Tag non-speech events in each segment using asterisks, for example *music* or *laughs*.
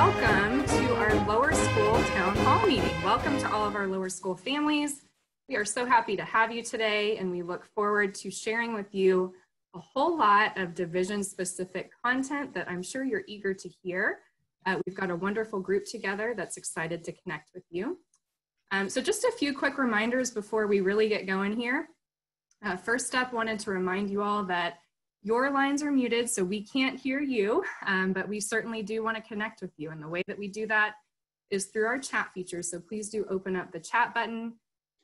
welcome to our lower school town hall meeting. Welcome to all of our lower school families. We are so happy to have you today, and we look forward to sharing with you a whole lot of division specific content that I'm sure you're eager to hear. Uh, we've got a wonderful group together that's excited to connect with you. Um, so just a few quick reminders before we really get going here. Uh, first up, wanted to remind you all that your lines are muted, so we can't hear you, um, but we certainly do want to connect with you. And the way that we do that is through our chat feature. So please do open up the chat button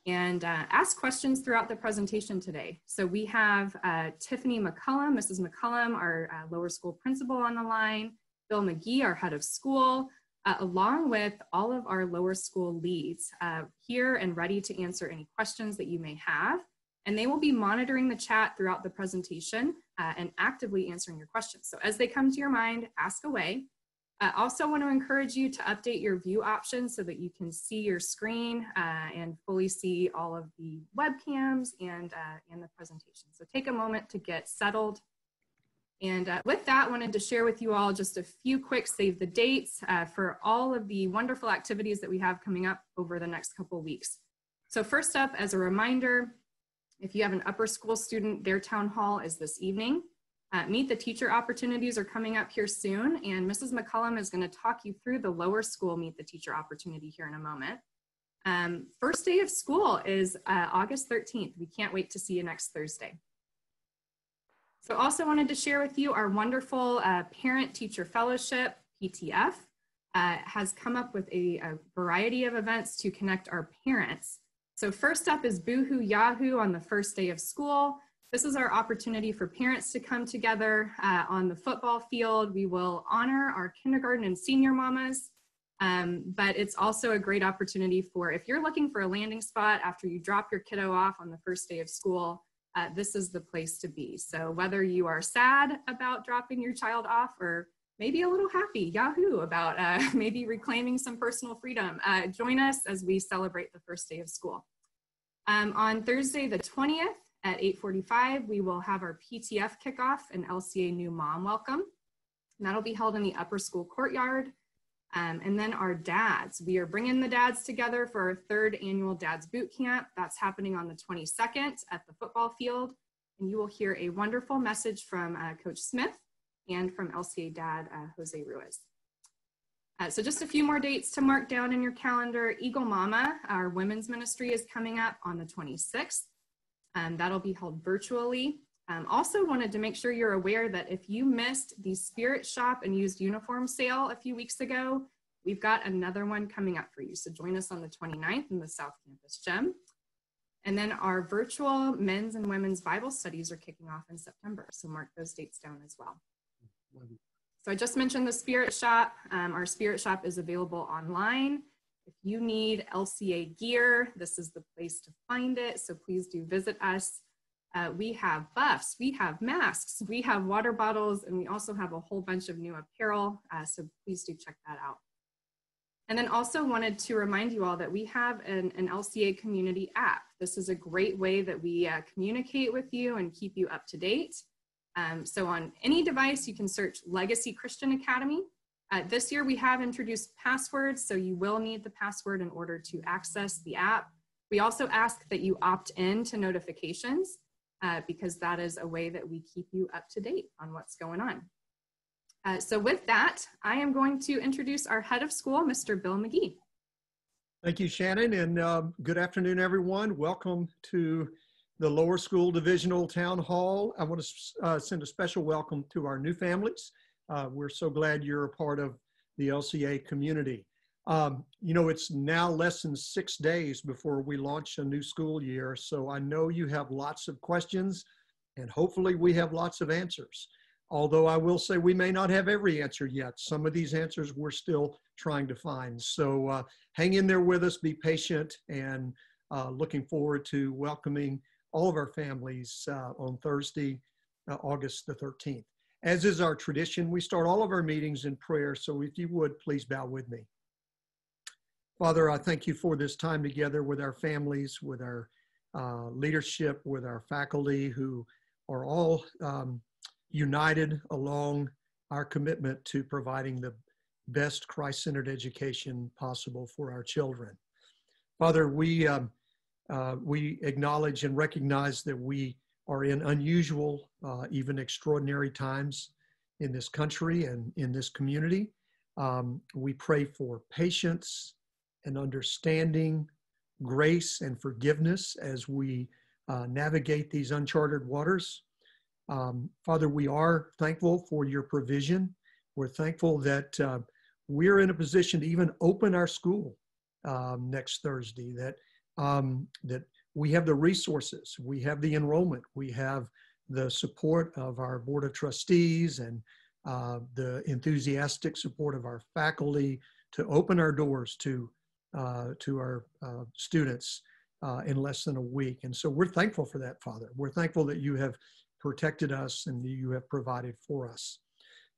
and uh, ask questions throughout the presentation today. So we have uh, Tiffany McCullum, Mrs. McCullum, our uh, lower school principal on the line, Bill McGee, our head of school, uh, along with all of our lower school leads uh, here and ready to answer any questions that you may have. And they will be monitoring the chat throughout the presentation uh, and actively answering your questions. So as they come to your mind, ask away. I also want to encourage you to update your view options so that you can see your screen uh, and fully see all of the webcams and, uh, and the presentation. So take a moment to get settled. And uh, with that, I wanted to share with you all just a few quick save the dates uh, for all of the wonderful activities that we have coming up over the next couple weeks. So first up, as a reminder, if you have an upper school student, their town hall is this evening. Uh, meet the teacher opportunities are coming up here soon, and Mrs. McCullum is going to talk you through the lower school Meet the Teacher opportunity here in a moment. Um, first day of school is uh, August 13th. We can't wait to see you next Thursday. So also wanted to share with you our wonderful uh, Parent Teacher Fellowship, PTF, uh, has come up with a, a variety of events to connect our parents. So first up is Boohoo Yahoo on the first day of school. This is our opportunity for parents to come together uh, on the football field. We will honor our kindergarten and senior mamas, um, but it's also a great opportunity for if you're looking for a landing spot after you drop your kiddo off on the first day of school, uh, this is the place to be. So whether you are sad about dropping your child off or maybe a little happy, yahoo, about uh, *laughs* maybe reclaiming some personal freedom, uh, join us as we celebrate the first day of school. Um, on Thursday the 20th, at 8.45, we will have our PTF kickoff and LCA new mom welcome. And that'll be held in the upper school courtyard. Um, and then our dads, we are bringing the dads together for our third annual dads boot camp. That's happening on the 22nd at the football field. And you will hear a wonderful message from uh, Coach Smith and from LCA dad, uh, Jose Ruiz. Uh, so just a few more dates to mark down in your calendar. Eagle Mama, our women's ministry is coming up on the 26th. Um, that'll be held virtually. Um, also wanted to make sure you're aware that if you missed the Spirit Shop and used uniform sale a few weeks ago, we've got another one coming up for you. So join us on the 29th in the South Campus Gym. And then our virtual men's and women's Bible studies are kicking off in September. So mark those dates down as well. So I just mentioned the Spirit Shop. Um, our Spirit Shop is available online. If you need LCA gear, this is the place to find it. So please do visit us. Uh, we have buffs, we have masks, we have water bottles, and we also have a whole bunch of new apparel. Uh, so please do check that out. And then also wanted to remind you all that we have an, an LCA community app. This is a great way that we uh, communicate with you and keep you up to date. Um, so on any device, you can search Legacy Christian Academy uh, this year we have introduced passwords, so you will need the password in order to access the app. We also ask that you opt in to notifications uh, because that is a way that we keep you up to date on what's going on. Uh, so with that, I am going to introduce our head of school, Mr. Bill McGee. Thank you, Shannon, and um, good afternoon, everyone. Welcome to the Lower School Divisional Town Hall. I want to uh, send a special welcome to our new families. Uh, we're so glad you're a part of the LCA community. Um, you know, it's now less than six days before we launch a new school year, so I know you have lots of questions, and hopefully we have lots of answers. Although I will say we may not have every answer yet. Some of these answers we're still trying to find. So uh, hang in there with us, be patient, and uh, looking forward to welcoming all of our families uh, on Thursday, uh, August the 13th. As is our tradition, we start all of our meetings in prayer. So if you would, please bow with me. Father, I thank you for this time together with our families, with our uh, leadership, with our faculty who are all um, united along our commitment to providing the best Christ-centered education possible for our children. Father, we, um, uh, we acknowledge and recognize that we are in unusual, uh, even extraordinary times in this country and in this community. Um, we pray for patience and understanding, grace and forgiveness as we uh, navigate these uncharted waters. Um, Father, we are thankful for your provision. We're thankful that uh, we're in a position to even open our school um, next Thursday, that, um, that we have the resources, we have the enrollment, we have the support of our Board of Trustees and uh, the enthusiastic support of our faculty to open our doors to, uh, to our uh, students uh, in less than a week. And so we're thankful for that, Father. We're thankful that you have protected us and you have provided for us.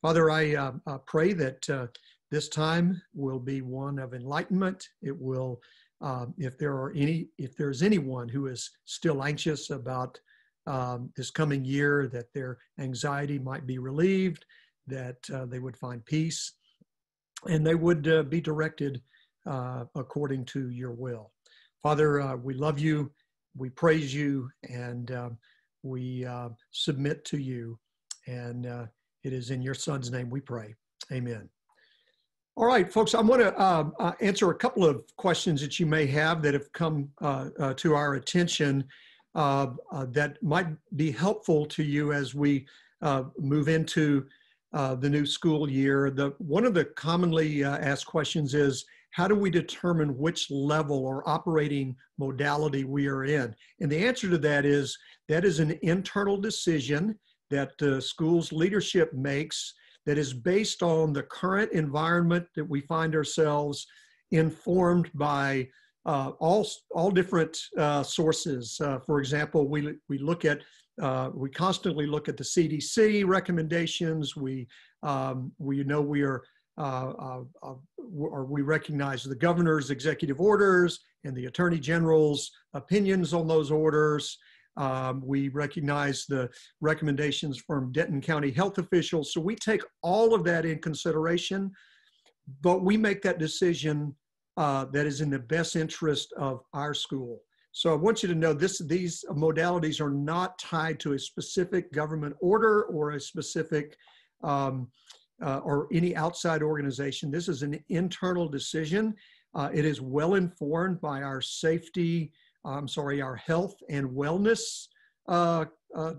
Father, I uh, pray that uh, this time will be one of enlightenment. It will, um, if there are any, if there's anyone who is still anxious about um, this coming year, that their anxiety might be relieved, that uh, they would find peace, and they would uh, be directed uh, according to your will. Father, we love you, we praise you, and um, we uh, submit to you. And uh, it is in your son's name we pray. Amen. All right, folks, I want to uh, uh, answer a couple of questions that you may have that have come uh, uh, to our attention that might be helpful to you as we move into the new school year. The, one of the commonly asked questions is, how do we determine which level or operating modality we are in? And the answer to that is that is an internal decision that school's leadership makes that is based on the current environment that we find ourselves informed by uh, all, all different uh, sources. Uh, for example, we, we look at, uh, we constantly look at the CDC recommendations. We, um, we know we are uh, uh, or we recognize the governor's executive orders and the attorney general's opinions on those orders. Um, we recognize the recommendations from Denton County health officials. So we take all of that in consideration, but we make that decision uh, that is in the best interest of our school. So I want you to know this, these modalities are not tied to a specific government order or a specific um, uh, or any outside organization. This is an internal decision. Uh, it is well informed by our safety, I'm sorry, our health and wellness uh, uh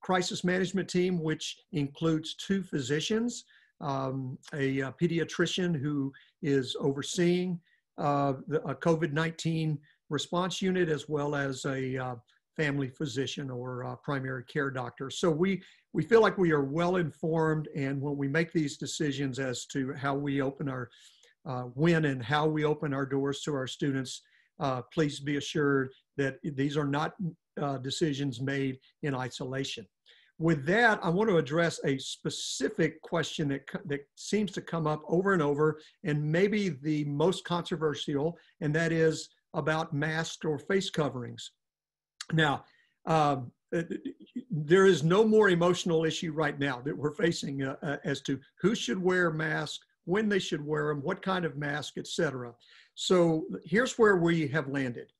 crisis management team, which includes two physicians, um, a, a, pediatrician who is overseeing uh, the, a COVID-19 response unit, as well as a uh, family physician or primary care doctor. So we we feel like we are well informed and when we make these decisions as to how we open our uh, when and how we open our doors to our students uh, please be assured that these are not uh, decisions made in isolation with that i want to address a specific question that, that seems to come up over and over and maybe the most controversial and that is about masks or face coverings now um, uh, there is no more emotional issue right now that we're facing uh, uh, as to who should wear masks, when they should wear them, what kind of mask, etc. So here's where we have landed.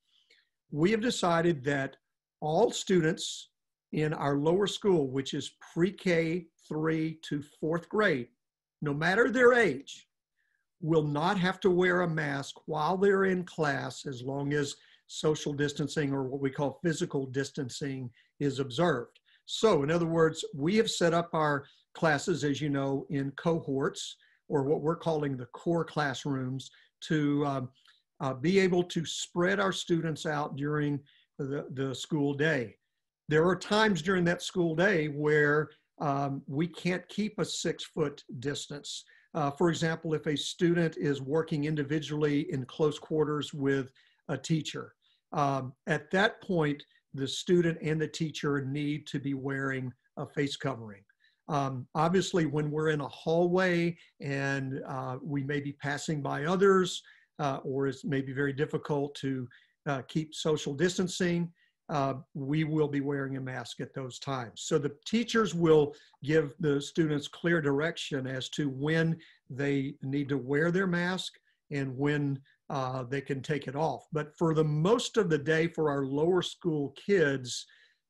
We have decided that all students in our lower school, which is pre-K three to fourth grade, no matter their age, will not have to wear a mask while they're in class as long as social distancing or what we call physical distancing is observed. So in other words, we have set up our classes, as you know, in cohorts or what we're calling the core classrooms to um, uh, be able to spread our students out during the, the school day. There are times during that school day where um, we can't keep a six foot distance. Uh, for example, if a student is working individually in close quarters with a teacher, um, at that point, the student and the teacher need to be wearing a face covering. Um, obviously, when we're in a hallway and uh, we may be passing by others, uh, or it may be very difficult to uh, keep social distancing, uh, we will be wearing a mask at those times. So the teachers will give the students clear direction as to when they need to wear their mask and when uh, they can take it off. But for the most of the day for our lower school kids,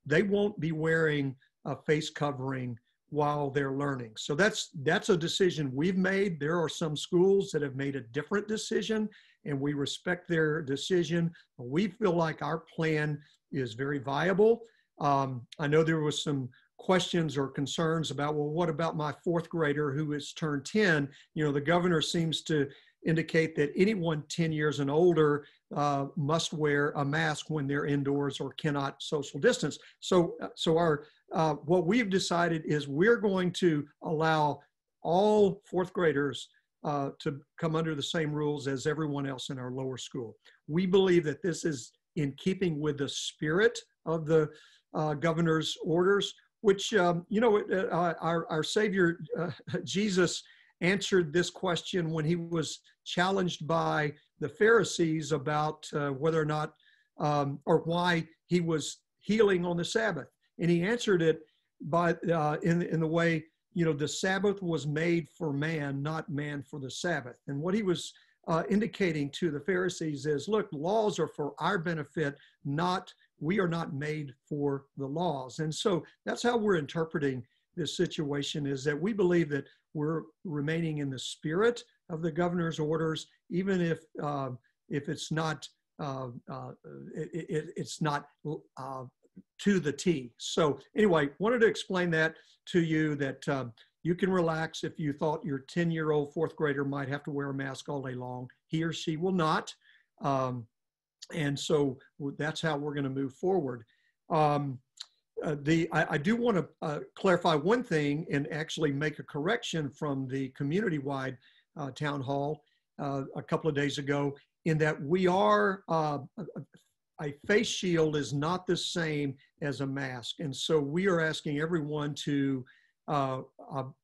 they won't be wearing a face covering while they're learning. So that's that's a decision we've made. There are some schools that have made a different decision and we respect their decision. We feel like our plan is very viable. Um, I know there was some questions or concerns about, well, what about my fourth grader who is turned 10? You know, the governor seems to indicate that anyone 10 years and older uh, must wear a mask when they're indoors or cannot social distance. So, uh, so our uh, what we've decided is we're going to allow all fourth graders uh, to come under the same rules as everyone else in our lower school. We believe that this is in keeping with the spirit of the uh, governor's orders, which, um, you know, uh, our, our Savior *laughs* Jesus answered this question when he was challenged by the Pharisees about uh, whether or not um, or why he was healing on the Sabbath. And he answered it by uh, in, in the way, you know, the Sabbath was made for man, not man for the Sabbath. And what he was uh, indicating to the Pharisees is look, laws are for our benefit, not we are not made for the laws. And so that's how we're interpreting this situation is that we believe that we're remaining in the spirit of the governor's orders, even if uh, if it's not uh, uh, it, it, it's not uh, to the T. So anyway, wanted to explain that to you that um, you can relax if you thought your 10 year old fourth grader might have to wear a mask all day long. He or she will not. Um, and so that's how we're going to move forward. Um, uh, the I, I do want to uh, clarify one thing and actually make a correction from the community-wide uh, town hall uh, a couple of days ago in that we are uh, a face shield is not the same as a mask. And so we are asking everyone to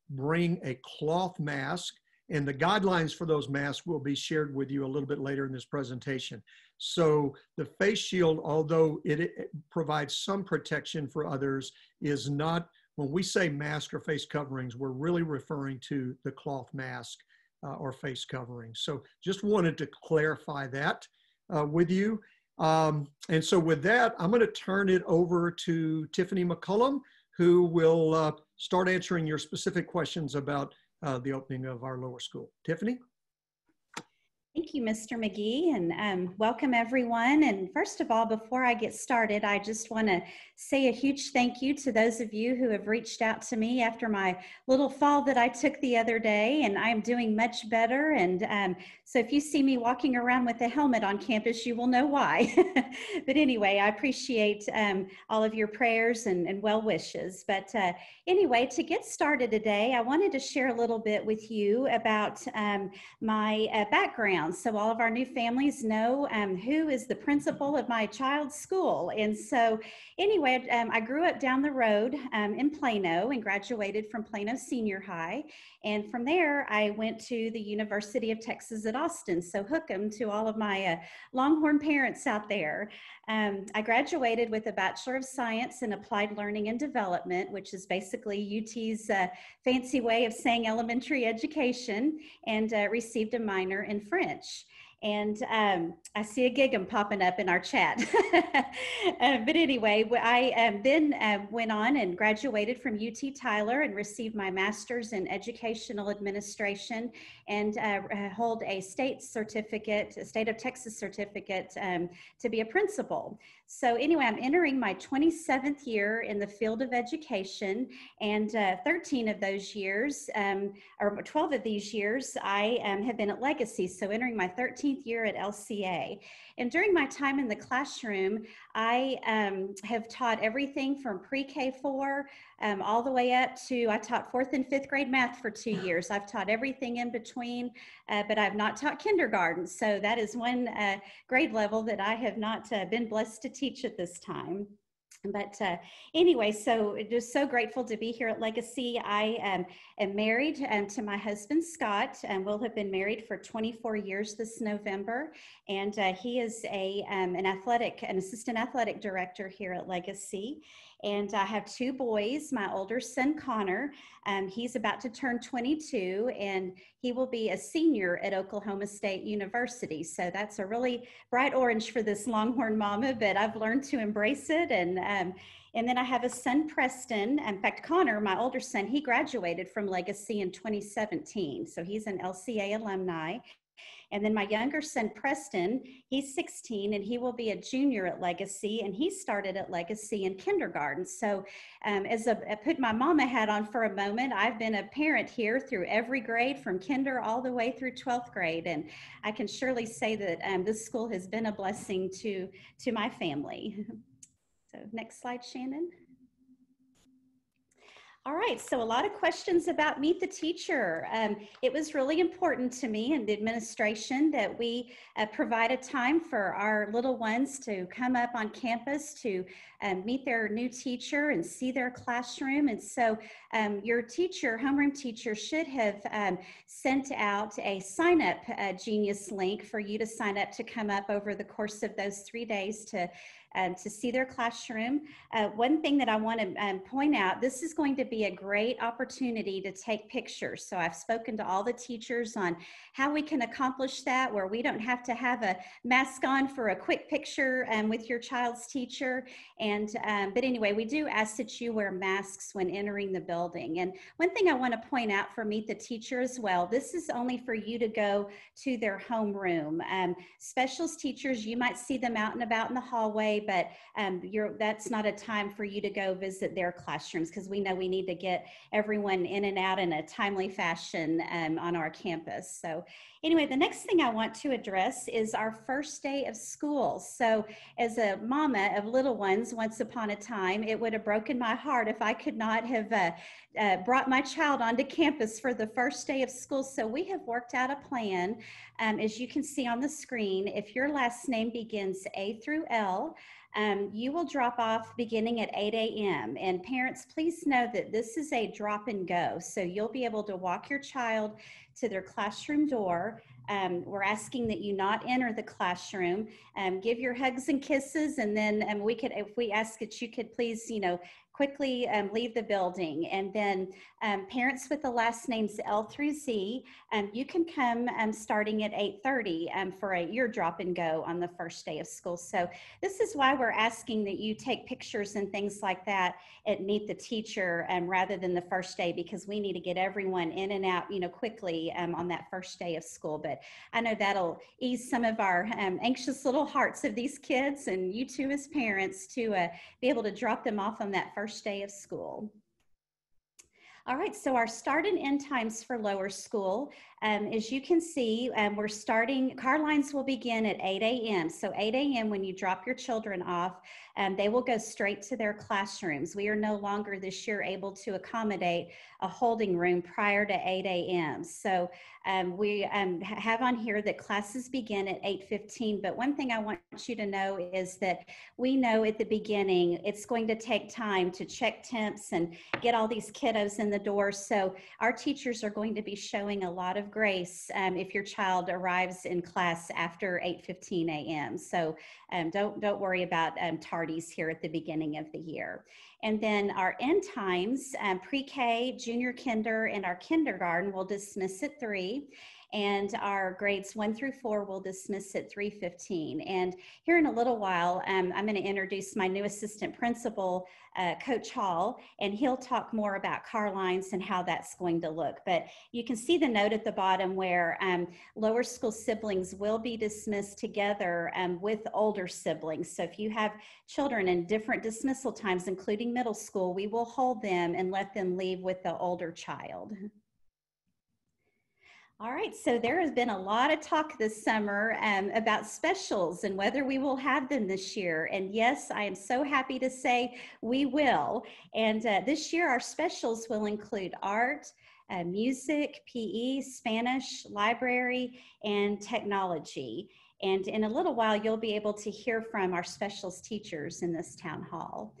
bring a cloth mask and the guidelines for those masks will be shared with you a little bit later in this presentation. So the face shield, although it, provides some protection for others, is not, when we say mask or face coverings, we're really referring to the cloth mask uh, or face covering. So just wanted to clarify that uh, with you. Um, and so with that, I'm gonna turn it over to Tiffany McCullum, who will uh, start answering your specific questions about Uh, the opening of our lower school. Tiffany? Thank you, Mr. McGee, and um, welcome everyone. And first of all, before I get started, I just want to say a huge thank you to those of you who have reached out to me after my little fall that I took the other day, and I'm doing much better. And um, so if you see me walking around with a helmet on campus, you will know why. *laughs* but anyway, I appreciate um, all of your prayers and, and well wishes. But uh, anyway, to get started today, I wanted to share a little bit with you about um, my uh, background so all of our new families know um, who is the principal of my child's school. And so anyway, um, I grew up down the road um, in Plano and graduated from Plano Senior High. And from there, I went to the University of Texas at Austin. So hook them to all of my uh, Longhorn parents out there. Um, I graduated with a Bachelor of Science in Applied Learning and Development, which is basically UT's uh, fancy way of saying elementary education, and uh, received a minor in French. And um, I see a gig'em popping up in our chat. *laughs* uh, but anyway, I um, then uh, went on and graduated from UT Tyler and received my master's in educational administration and uh, uh, hold a state certificate, a state of Texas certificate um, to be a principal. So anyway, I'm entering my 27th year in the field of education and uh, 13 of those years, um, or 12 of these years, I um, have been at Legacy. So entering my 13th year at LCA. And during my time in the classroom, I um, have taught everything from pre-K four um, all the way up to, I taught fourth and fifth grade math for two *laughs* years. I've taught everything in between, uh, but I've not taught kindergarten. So that is one uh, grade level that I have not uh, been blessed to teach at this time. but uh, anyway, so just so grateful to be here at Legacy. I um, am married um, to my husband Scott, and we'll have been married for 24 years this November. And uh, he is a um, an athletic, an assistant athletic director here at Legacy. And I have two boys. My older son Connor, um, he's about to turn 22, and he will be a senior at Oklahoma State University. So that's a really bright orange for this Longhorn mama, but I've learned to embrace it. And um, and then I have a son, Preston. In fact, Connor, my older son, he graduated from Legacy in 2017. So he's an LCA alumni. And then my younger son, Preston, he's 16 and he will be a junior at Legacy and he started at Legacy in kindergarten. So um, as a, I put my mama hat on for a moment, I've been a parent here through every grade from kinder all the way through 12th grade. And I can surely say that um, this school has been a blessing to, to my family. *laughs* So next slide, Shannon. All right, so a lot of questions about Meet the Teacher. Um, it was really important to me and the administration that we uh, provide a time for our little ones to come up on campus to um, meet their new teacher and see their classroom. And so um, your teacher, homeroom teacher, should have um, sent out a sign up uh, Genius link for you to sign up to come up over the course of those three days to um, to see their classroom. Uh, one thing that I want to um, point out, this is going to be a great opportunity to take pictures. So I've spoken to all the teachers on how we can accomplish that where we don't have to have a mask on for a quick picture um, with your child's teacher. And, um, but anyway, we do ask that you wear masks when entering the building. And one thing I want to point out for Meet the Teacher as well, this is only for you to go to their homeroom. Um, specials teachers, you might see them out and about in the hallway, but um, that's not a time for you to go visit their classrooms because we know we need to get everyone in and out in a timely fashion um, on our campus. So anyway, the next thing I want to address is our first day of school. So as a mama of little ones, once upon a time, it would have broken my heart if I could not have uh, uh, brought my child onto campus for the first day of school. So we have worked out a plan. Um, as you can see on the screen, if your last name begins A through L, um, you will drop off beginning at 8 a.m. And parents, please know that this is a drop and go. So you'll be able to walk your child to their classroom door. Um, we're asking that you not enter the classroom. Um, give your hugs and kisses, and then um, we could, if we ask that you could please, you know, quickly um, leave the building. And then um, parents with the last names L through Z, um, you can come um, starting at 8.30 um, for a year drop and go on the first day of school. So this is why we're asking that you take pictures and things like that at Meet the Teacher um, rather than the first day because we need to get everyone in and out, you know, quickly on that first day of school. But I know that'll ease some of our anxious little hearts of these kids and you too as parents to uh, be able to drop them off on that first first day of school. All right, so our start and end times for lower school, um, as you can see, um, we're starting, car lines will begin at 8 a.m. So 8 a.m. when you drop your children off, um, they will go straight to their classrooms. We are no longer this year able to accommodate a holding room prior to 8 a.m. So um, we um, have on here that classes begin at 8.15, but one thing I want you to know is that we know at the beginning it's going to take time to check temps and get all these kiddos in the door. So our teachers are going to be showing a lot of grace um, if your child arrives in class after 8.15 a.m. So um, don't, don't worry about um, tardies here at the beginning of the year. And then our end times, um, pre-K, junior kinder, and our kindergarten will dismiss at three and our grades one through four will dismiss at 3.15. And here in a little while, um, I'm gonna introduce my new assistant principal, uh, Coach Hall, and he'll talk more about car lines and how that's going to look. But you can see the note at the bottom where um, lower school siblings will be dismissed together um, with older siblings. So if you have children in different dismissal times, including middle school, we will hold them and let them leave with the older child. All right, so there has been a lot of talk this summer um, about specials and whether we will have them this year. And yes, I am so happy to say we will. And uh, this year, our specials will include art, uh, music, PE, Spanish, library, and technology. And in a little while, you'll be able to hear from our specials teachers in this town hall.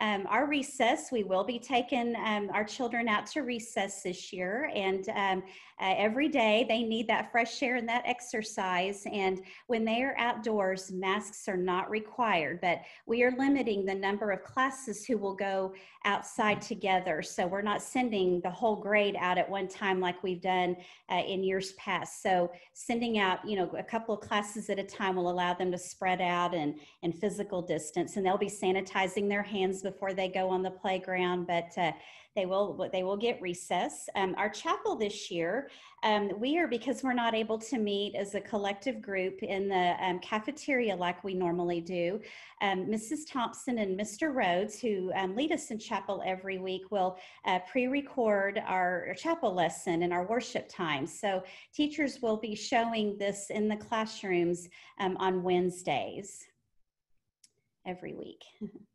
Um, our recess, we will be taking um, our children out to recess this year. And um, uh, every day they need that fresh air and that exercise. And when they are outdoors, masks are not required, but we are limiting the number of classes who will go outside together. So we're not sending the whole grade out at one time like we've done uh, in years past. So sending out, you know, a couple of classes at a time will allow them to spread out and, and physical distance. And they'll be sanitizing their hands before they go on the playground. But uh, they will they will get recess. Um, our chapel this year, um, we are because we're not able to meet as a collective group in the um, cafeteria like we normally do. Mrs. Um, Thompson and Mr. Rhodes, who um, lead us in chapel every week, will uh, pre-record our chapel lesson and our worship time. So teachers will be showing this in the classrooms um, on Wednesdays every week. *laughs*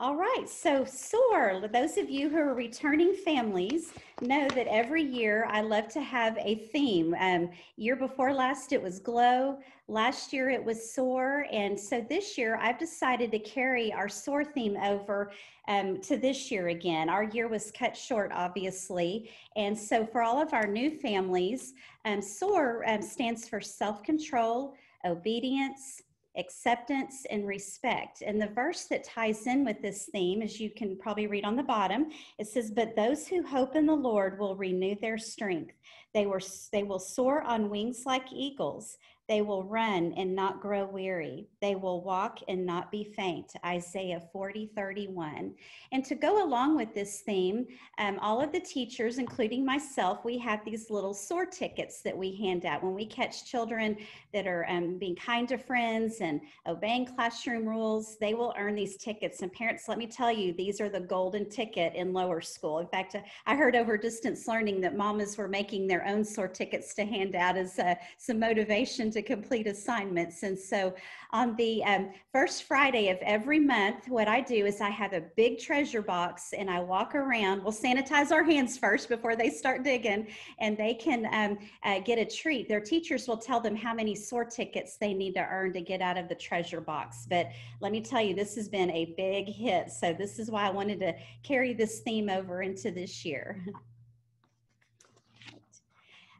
All right, so SOAR, those of you who are returning families know that every year I love to have a theme. Um, year before last it was GLOW, last year it was SOAR, and so this year I've decided to carry our SOAR theme over um, to this year again. Our year was cut short, obviously, and so for all of our new families, um, SOAR um, stands for self-control, obedience, acceptance and respect. And the verse that ties in with this theme, as you can probably read on the bottom, it says, But those who hope in the Lord will renew their strength. They, were, they will soar on wings like eagles. They will run and not grow weary. They will walk and not be faint. Isaiah 40, 31. And to go along with this theme, um, all of the teachers, including myself, we have these little SOAR tickets that we hand out when we catch children that are um, being kind to friends and obeying classroom rules. They will earn these tickets. And parents, let me tell you, these are the golden ticket in lower school. In fact, I heard over distance learning that mamas were making their own SOAR tickets to hand out as uh, some motivation complete assignments. And so on the um, first Friday of every month, what I do is I have a big treasure box and I walk around. We'll sanitize our hands first before they start digging, and they can um, uh, get a treat. Their teachers will tell them how many SOAR tickets they need to earn to get out of the treasure box. But let me tell you, this has been a big hit. So this is why I wanted to carry this theme over into this year. *laughs*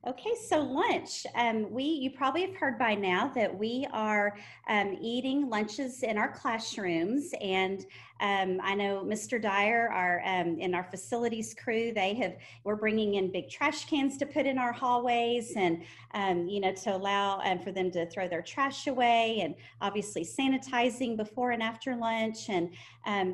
Okay, so lunch. Um, we, you probably have heard by now that we are um, eating lunches in our classrooms, and um, I know Mr. Dyer, our um, in our facilities crew, they have we're bringing in big trash cans to put in our hallways, and um, you know to allow um, for them to throw their trash away, and obviously sanitizing before and after lunch, and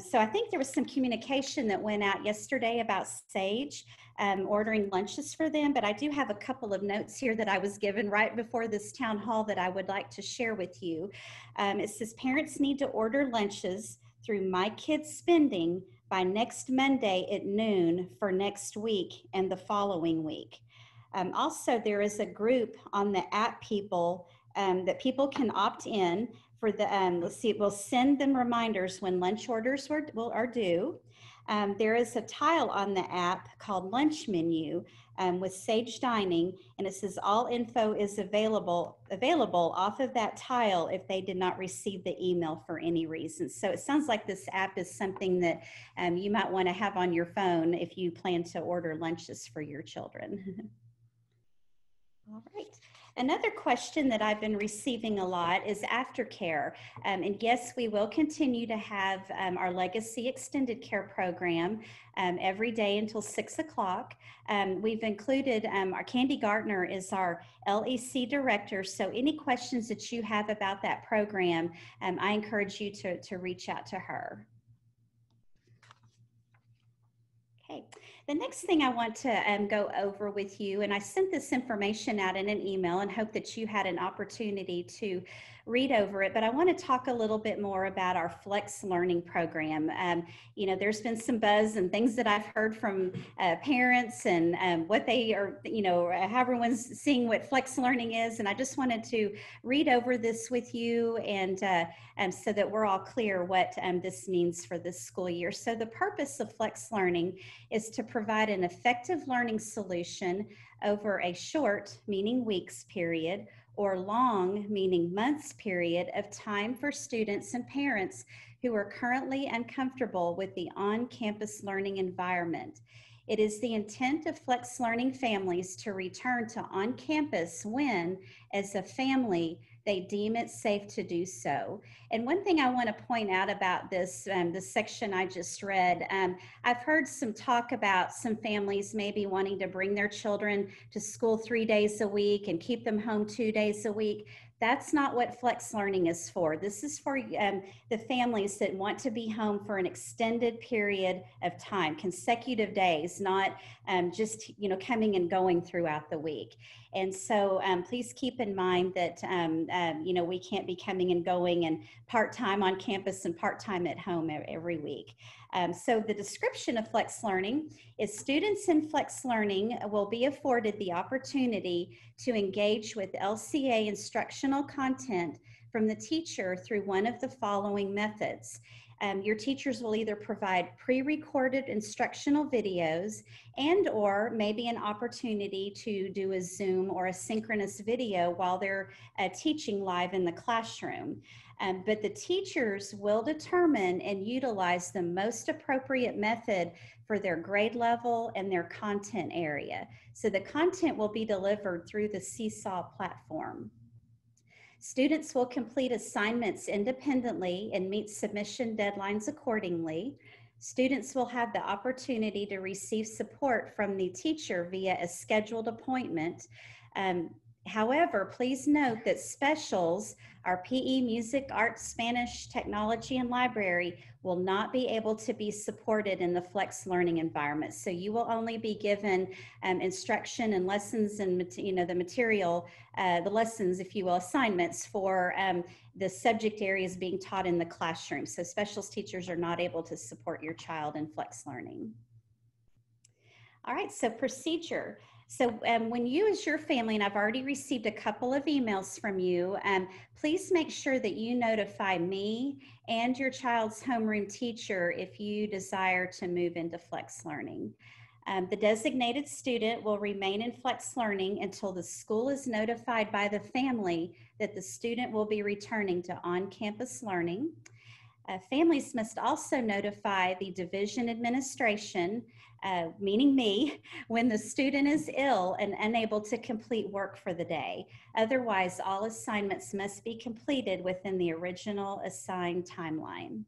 so I think there was some communication that went out yesterday about Sage um, ordering lunches for them, but I do have a couple of notes here that I was given right before this town hall that I would like to share with you. Um, it says parents need to order lunches through My Kids Spending by next Monday at noon for next week and the following week. Um, also, there is a group on the app people um, that people can opt in for the, um, let's see, we'll send them reminders when lunch orders were, will, are due. Um, there is a tile on the app called Lunch Menu um, with Sage Dining, and it says all info is available available off of that tile if they did not receive the email for any reason. So it sounds like this app is something that um, you might want to have on your phone if you plan to order lunches for your children. *laughs* all right. Another question that I've been receiving a lot is aftercare. Um, and yes, we will continue to have um, our Legacy Extended Care program um, every day until six o'clock. Um, we've included um, our Candy Gartner is our LEC director. So any questions that you have about that program, um, I encourage you to, to reach out to her. Okay. The next thing I want to um, go over with you, and I sent this information out in an email and hope that you had an opportunity to read over it, but I want to talk a little bit more about our Flex Learning program. Um, you know, there's been some buzz and things that I've heard from uh, parents and um, what they are, you know, how everyone's seeing what Flex Learning is. And I just wanted to read over this with you and uh, um, so that we're all clear what um, this means for this school year. So the purpose of Flex Learning is to provide an effective learning solution over a short, meaning weeks period, or long, meaning months period of time for students and parents who are currently uncomfortable with the on campus learning environment. It is the intent of Flex Learning families to return to on campus when, as a family, they deem it safe to do so. And one thing I want to point out about this, um, the section I just read, um, I've heard some talk about some families maybe wanting to bring their children to school three days a week and keep them home two days a week. That's not what flex learning is for. This is for um, the families that want to be home for an extended period of time, consecutive days, not um, just you know coming and going throughout the week. And so um, please keep in mind that um, um, you know we can't be coming and going and part time on campus and part time at home every week. Um, so the description of flex learning is students in flex learning will be afforded the opportunity to engage with LCA instructional content from the teacher through one of the following methods. Um, your teachers will either provide pre-recorded instructional videos and or maybe an opportunity to do a Zoom or a synchronous video while they're uh, teaching live in the classroom. Um, but the teachers will determine and utilize the most appropriate method for their grade level and their content area. So the content will be delivered through the Seesaw platform. Students will complete assignments independently and meet submission deadlines accordingly. Students will have the opportunity to receive support from the teacher via a scheduled appointment. Um, However, please note that specials, our PE, music, art, Spanish, technology, and library will not be able to be supported in the flex learning environment. So you will only be given um, instruction and lessons and you know the material, uh, the lessons, if you will, assignments for um, the subject areas being taught in the classroom. So specials teachers are not able to support your child in flex learning. All right, so procedure. So um, when you as your family, and I've already received a couple of emails from you, um, please make sure that you notify me and your child's homeroom teacher if you desire to move into flex learning. Um, the designated student will remain in flex learning until the school is notified by the family that the student will be returning to on-campus learning. Uh, families must also notify the division administration uh, meaning me, when the student is ill and unable to complete work for the day. Otherwise, all assignments must be completed within the original assigned timeline.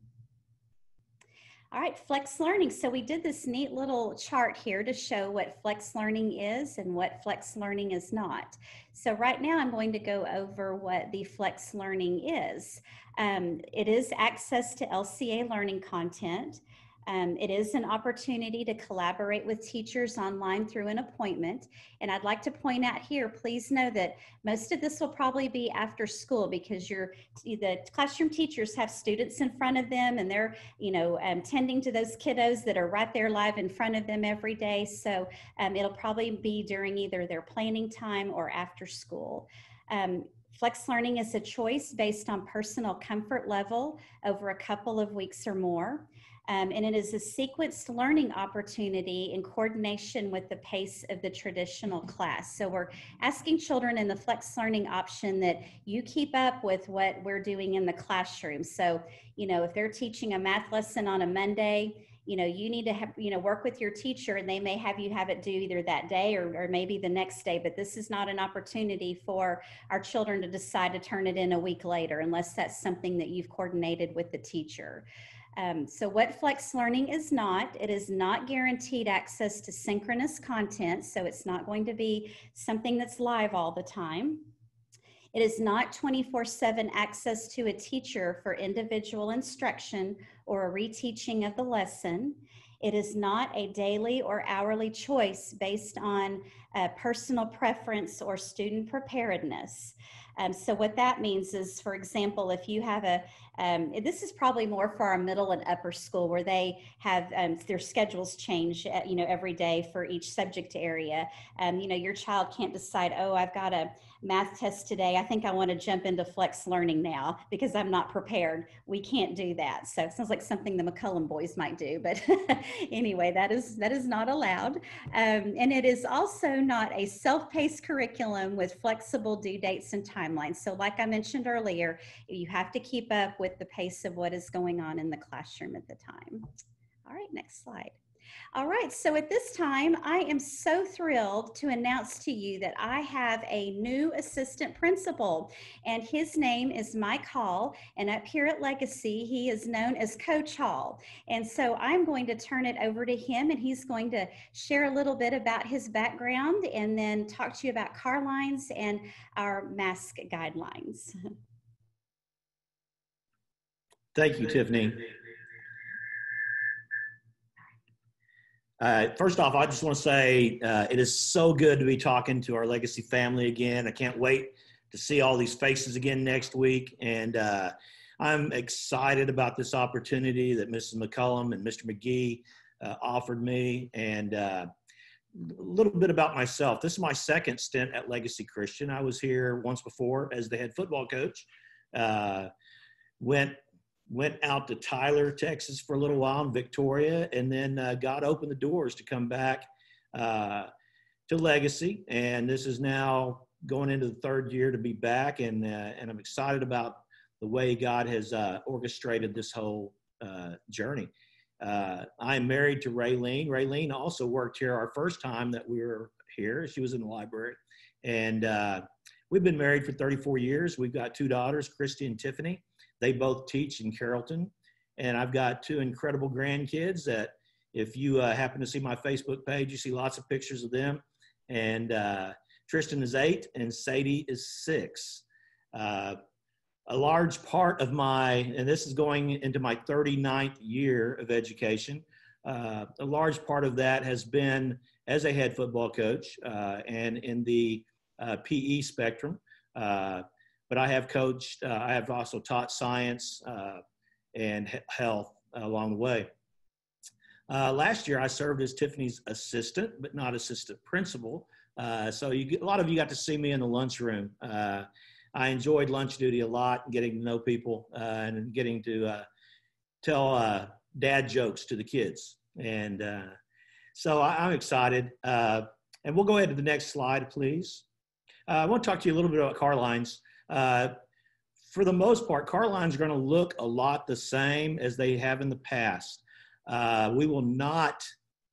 All right, flex learning. So we did this neat little chart here to show what flex learning is and what flex learning is not. So right now I'm going to go over what the flex learning is. Um, it is access to LCA learning content. Um, it is an opportunity to collaborate with teachers online through an appointment. And I'd like to point out here, please know that most of this will probably be after school because your the classroom teachers have students in front of them and they're, you know, um, tending to those kiddos that are right there live in front of them every day. So um, it'll probably be during either their planning time or after school. Um, Flex learning is a choice based on personal comfort level over a couple of weeks or more. Um, and it is a sequenced learning opportunity in coordination with the pace of the traditional class. So we're asking children in the flex learning option that you keep up with what we're doing in the classroom. So, you know, if they're teaching a math lesson on a Monday, you know, you need to have, you know, work with your teacher and they may have you have it due either that day or, or maybe the next day, but this is not an opportunity for our children to decide to turn it in a week later unless that's something that you've coordinated with the teacher. Um, so what Flex Learning is not, it is not guaranteed access to synchronous content, so it's not going to be something that's live all the time. It is not 24-7 access to a teacher for individual instruction or a reteaching of the lesson. It is not a daily or hourly choice based on uh, personal preference or student preparedness. Um, so what that means is, for example, if you have a, Um, this is probably more for our middle and upper school where they have um, their schedules change, uh, you know, every day for each subject area. Um, you know, your child can't decide, oh, I've got a math test today. I think I want to jump into flex learning now because I'm not prepared. We can't do that. So it sounds like something the McCullum boys might do, but *laughs* anyway, that is that is not allowed. Um, and it is also not a self-paced curriculum with flexible due dates and timelines. So like I mentioned earlier, you have to keep up with the pace of what is going on in the classroom at the time. All right, next slide. All right, so at this time, I am so thrilled to announce to you that I have a new assistant principal, and his name is Mike Hall. And up here at Legacy, he is known as Coach Hall. And so I'm going to turn it over to him, and he's going to share a little bit about his background and then talk to you about car lines and our mask guidelines. *laughs* Thank you, Tiffany. Uh, first off, I just want to say uh, it is so good to be talking to our legacy family again. I can't wait to see all these faces again next week. And uh, I'm excited about this opportunity that Mrs. McCullum and Mr. McGee uh, offered me. And uh, a little bit about myself. This is my second stint at Legacy Christian. I was here once before as the head football coach. Uh, went went out to Tyler, Texas for a little while in Victoria, and then uh, God opened the doors to come back uh, to Legacy. And this is now going into the third year to be back, and uh, and I'm excited about the way God has uh, orchestrated this whole uh, journey. Uh, I'm married to Raylene. Raylene also worked here our first time that we were here. She was in the library, and we've been married for 34 years. We've got two daughters, Christy and Tiffany. They both teach in Carrollton. And I've got two incredible grandkids that if you uh, happen to see my Facebook page, you see lots of pictures of them. And uh, Tristan is eight and Sadie is six. Uh, a large part of my, and this is going into my 39th year of education, uh, a large part of that has been as a head football coach uh, and in the uh, PE spectrum but I have coached, uh, I have also taught science uh, and health along the way. Uh, last year, I served as Tiffany's assistant, but not assistant principal. Uh, so you, a lot of you got to see me in the lunchroom. Uh, I enjoyed lunch duty a lot, getting to know people uh, and getting to tell dad jokes to the kids. And so I, am excited. and we'll go ahead to the next slide, please. I want to talk to you a little bit about car lines. Uh, for the most part, car lines are going to look a lot the same as they have in the past. Uh, we will not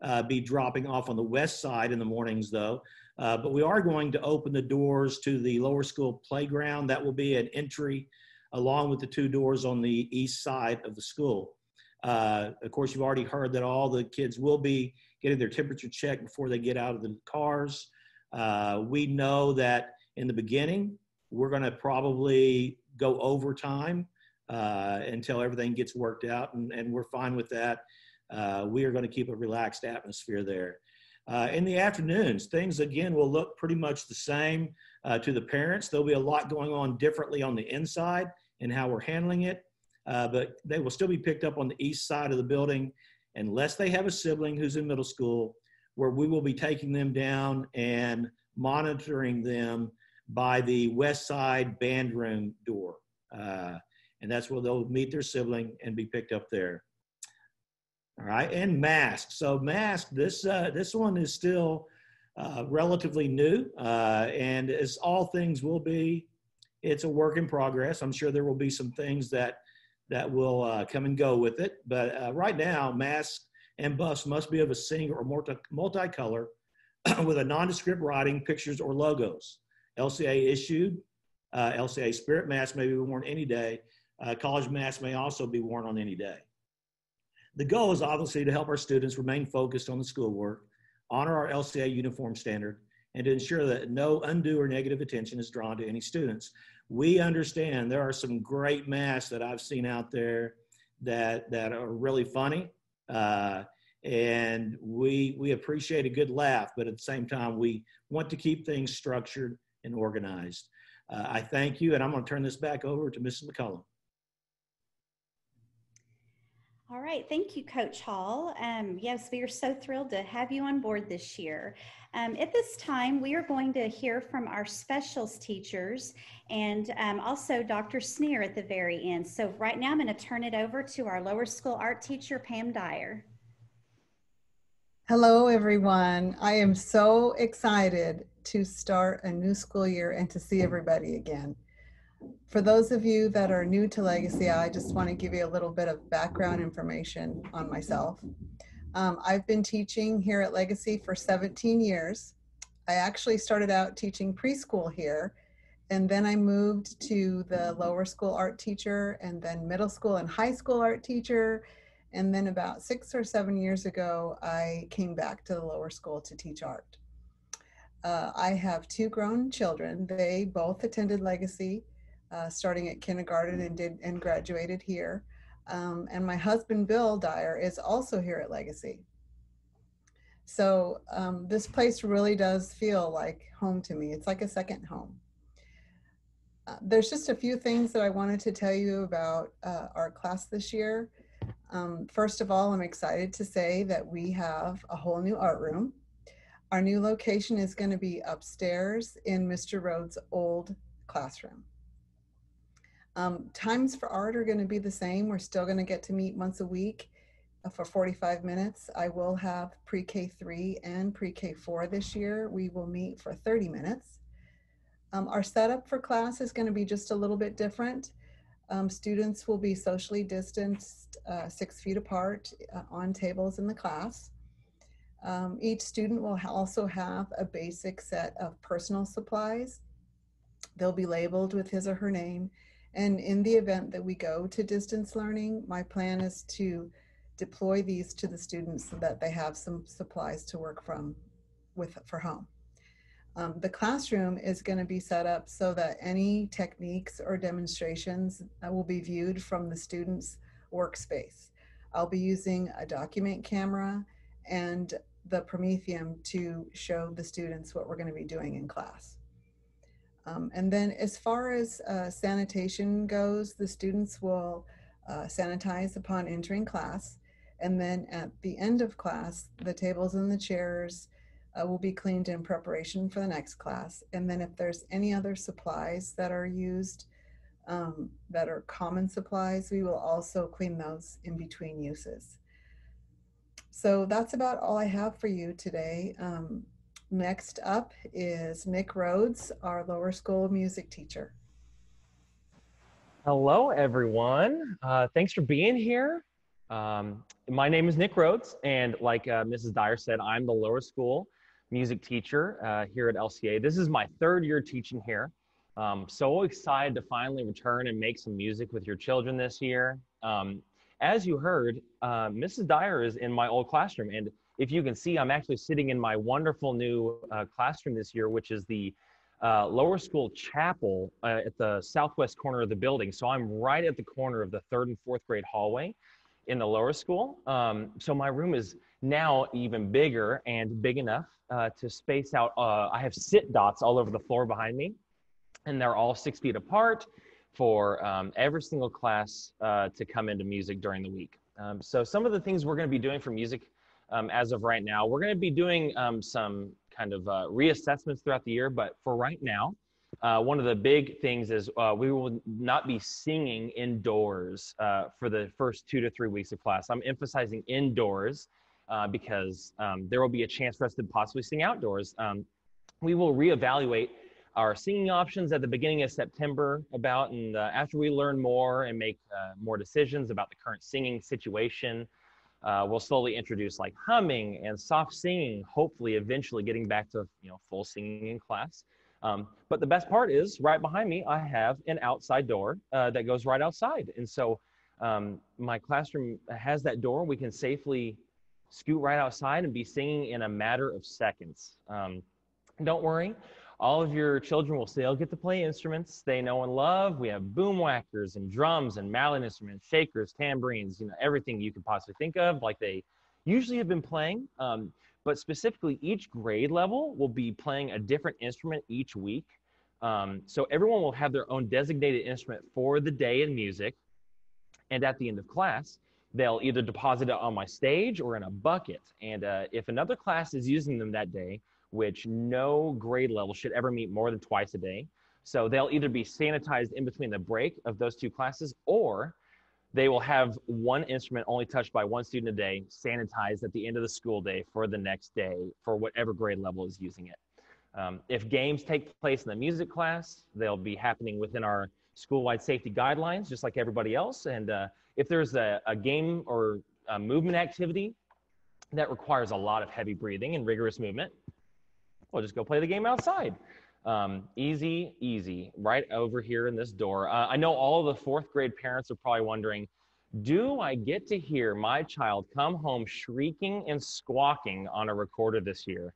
uh, be dropping off on the west side in the mornings, though. Uh, but we are going to open the doors to the lower school playground. That will be an entry along with the two doors on the east side of the school. Uh, of course, you've already heard that all the kids will be getting their temperature checked before they get out of the cars. Uh, we know that in the beginning, we're going to probably go overtime uh, until everything gets worked out, and, and we're fine with that. Uh, we are going to keep a relaxed atmosphere there. Uh, in the afternoons, things again will look pretty much the same uh, to the parents. There'll be a lot going on differently on the inside and how we're handling it, uh, but they will still be picked up on the east side of the building unless they have a sibling who's in middle school, where we will be taking them down and monitoring them by the west side band room door. Uh, and that's where they'll meet their sibling and be picked up there. All right, and mask. So mask, this, uh, this one is still uh, relatively new. Uh, and as all things will be, it's a work in progress. I'm sure there will be some things that, that will uh, come and go with it. But uh, right now, masks and buffs must be of a single or multi, multicolor *clears throat* with a nondescript writing, pictures, or logos. LCA issued. Uh, LCA spirit mask may be worn any day. Uh, college mask may also be worn on any day. The goal is obviously to help our students remain focused on the schoolwork, honor our LCA uniform standard, and to ensure that no undue or negative attention is drawn to any students. We understand there are some great masks that I've seen out there that, that are really funny. Uh, and we, we appreciate a good laugh, but at the same time, we want to keep things structured and organized. Uh, I thank you, and I'm going to turn this back over to Mrs. McCullum. All right, thank you, Coach Hall. Um, yes, we are so thrilled to have you on board this year. Um, at this time, we are going to hear from our specials teachers and um, also Dr. Sneer at the very end. So right now I'm going to turn it over to our lower school art teacher, Pam Dyer. Hello, everyone. I am so excited to start a new school year and to see everybody again. For those of you that are new to Legacy, I just want to give you a little bit of background information on myself. Um, I've been teaching here at Legacy for 17 years. I actually started out teaching preschool here, and then I moved to the lower school art teacher, and then middle school and high school art teacher. And then about six or seven years ago, I came back to the lower school to teach art. Uh, I have two grown children. They both attended Legacy, uh, starting at kindergarten and did and graduated here. Um, and my husband, Bill Dyer, is also here at Legacy. So um, this place really does feel like home to me. It's like a second home. Uh, there's just a few things that I wanted to tell you about uh, our class this year. Um, first of all, I'm excited to say that we have a whole new art room. Our new location is going to be upstairs in Mr. Rhodes' old classroom. Um, times for art are going to be the same. We're still going to get to meet once a week uh, for 45 minutes. I will have pre-K 3 and pre-K 4 this year. We will meet for 30 minutes. Um, our setup for class is going to be just a little bit different. Um, students will be socially distanced uh, six feet apart uh, on tables in the class. Um, each student will also have a basic set of personal supplies. They'll be labeled with his or her name and in the event that we go to distance learning, my plan is to deploy these to the students so that they have some supplies to work from with for home. Um, the classroom is going to be set up so that any techniques or demonstrations will be viewed from the student's workspace. I'll be using a document camera and the Promethean to show the students what we're going to be doing in class. Um, and then as far as uh, sanitation goes, the students will uh, sanitize upon entering class. And then at the end of class, the tables and the chairs uh, will be cleaned in preparation for the next class. And then if there's any other supplies that are used um, that are common supplies, we will also clean those in between uses. So that's about all I have for you today. Um, Next up is Nick Rhodes, our lower school music teacher. Hello, everyone. Uh, thanks for being here. Um, my name is Nick Rhodes, and like uh, Mrs. Dyer said, I'm the lower school music teacher uh, here at LCA. This is my third year teaching here. Um, so excited to finally return and make some music with your children this year. Um, as you heard, uh, Mrs. Dyer is in my old classroom, and if you can see, I'm actually sitting in my wonderful new uh, classroom this year, which is the uh, lower school chapel uh, at the southwest corner of the building. So I'm right at the corner of the third and fourth grade hallway in the lower school. Um, so my room is now even bigger and big enough uh, to space out. Uh, I have sit dots all over the floor behind me, and they're all six feet apart for um, every single class uh, to come into music during the week. Um, so some of the things we're going to be doing for music um, as of right now. We're going to be doing um, some kind of uh, reassessments throughout the year, but for right now, uh, one of the big things is uh, we will not be singing indoors uh, for the first two to three weeks of class. I'm emphasizing indoors uh, because um, there will be a chance for us to possibly sing outdoors. Um, we will reevaluate our singing options at the beginning of September about, and uh, after we learn more and make more decisions about the current singing situation, uh, we'll slowly introduce like humming and soft singing, hopefully eventually getting back to you know full singing in class. Um, but the best part is right behind me, I have an outside door uh, that goes right outside. And so um, my classroom has that door. We can safely scoot right outside and be singing in a matter of seconds. Um, don't worry, all of your children will still get to play instruments they know and love. We have boom whackers and drums and mallet instruments, shakers, tambourines, you know, everything you could possibly think of, like they usually have been playing. Um, but specifically, each grade level will be playing a different instrument each week. Um, so everyone will have their own designated instrument for the day in music. And at the end of class, they'll either deposit it on my stage or in a bucket. And uh, if another class is using them that day, which no grade level should ever meet more than twice a day, so they'll either be sanitized in between the break of those two classes or they will have one instrument only touched by one student a day sanitized at the end of the school day for the next day for whatever grade level is using it. Um, if games take place in the music class, they'll be happening within our school-wide safety guidelines, just like everybody else. And uh, if there's a, a game or a movement activity that requires a lot of heavy breathing and rigorous movement, we'll just go play the game outside. Um, easy, easy, right over here in this door. Uh, I know all of the fourth grade parents are probably wondering, do I get to hear my child come home shrieking and squawking on a recorder this year?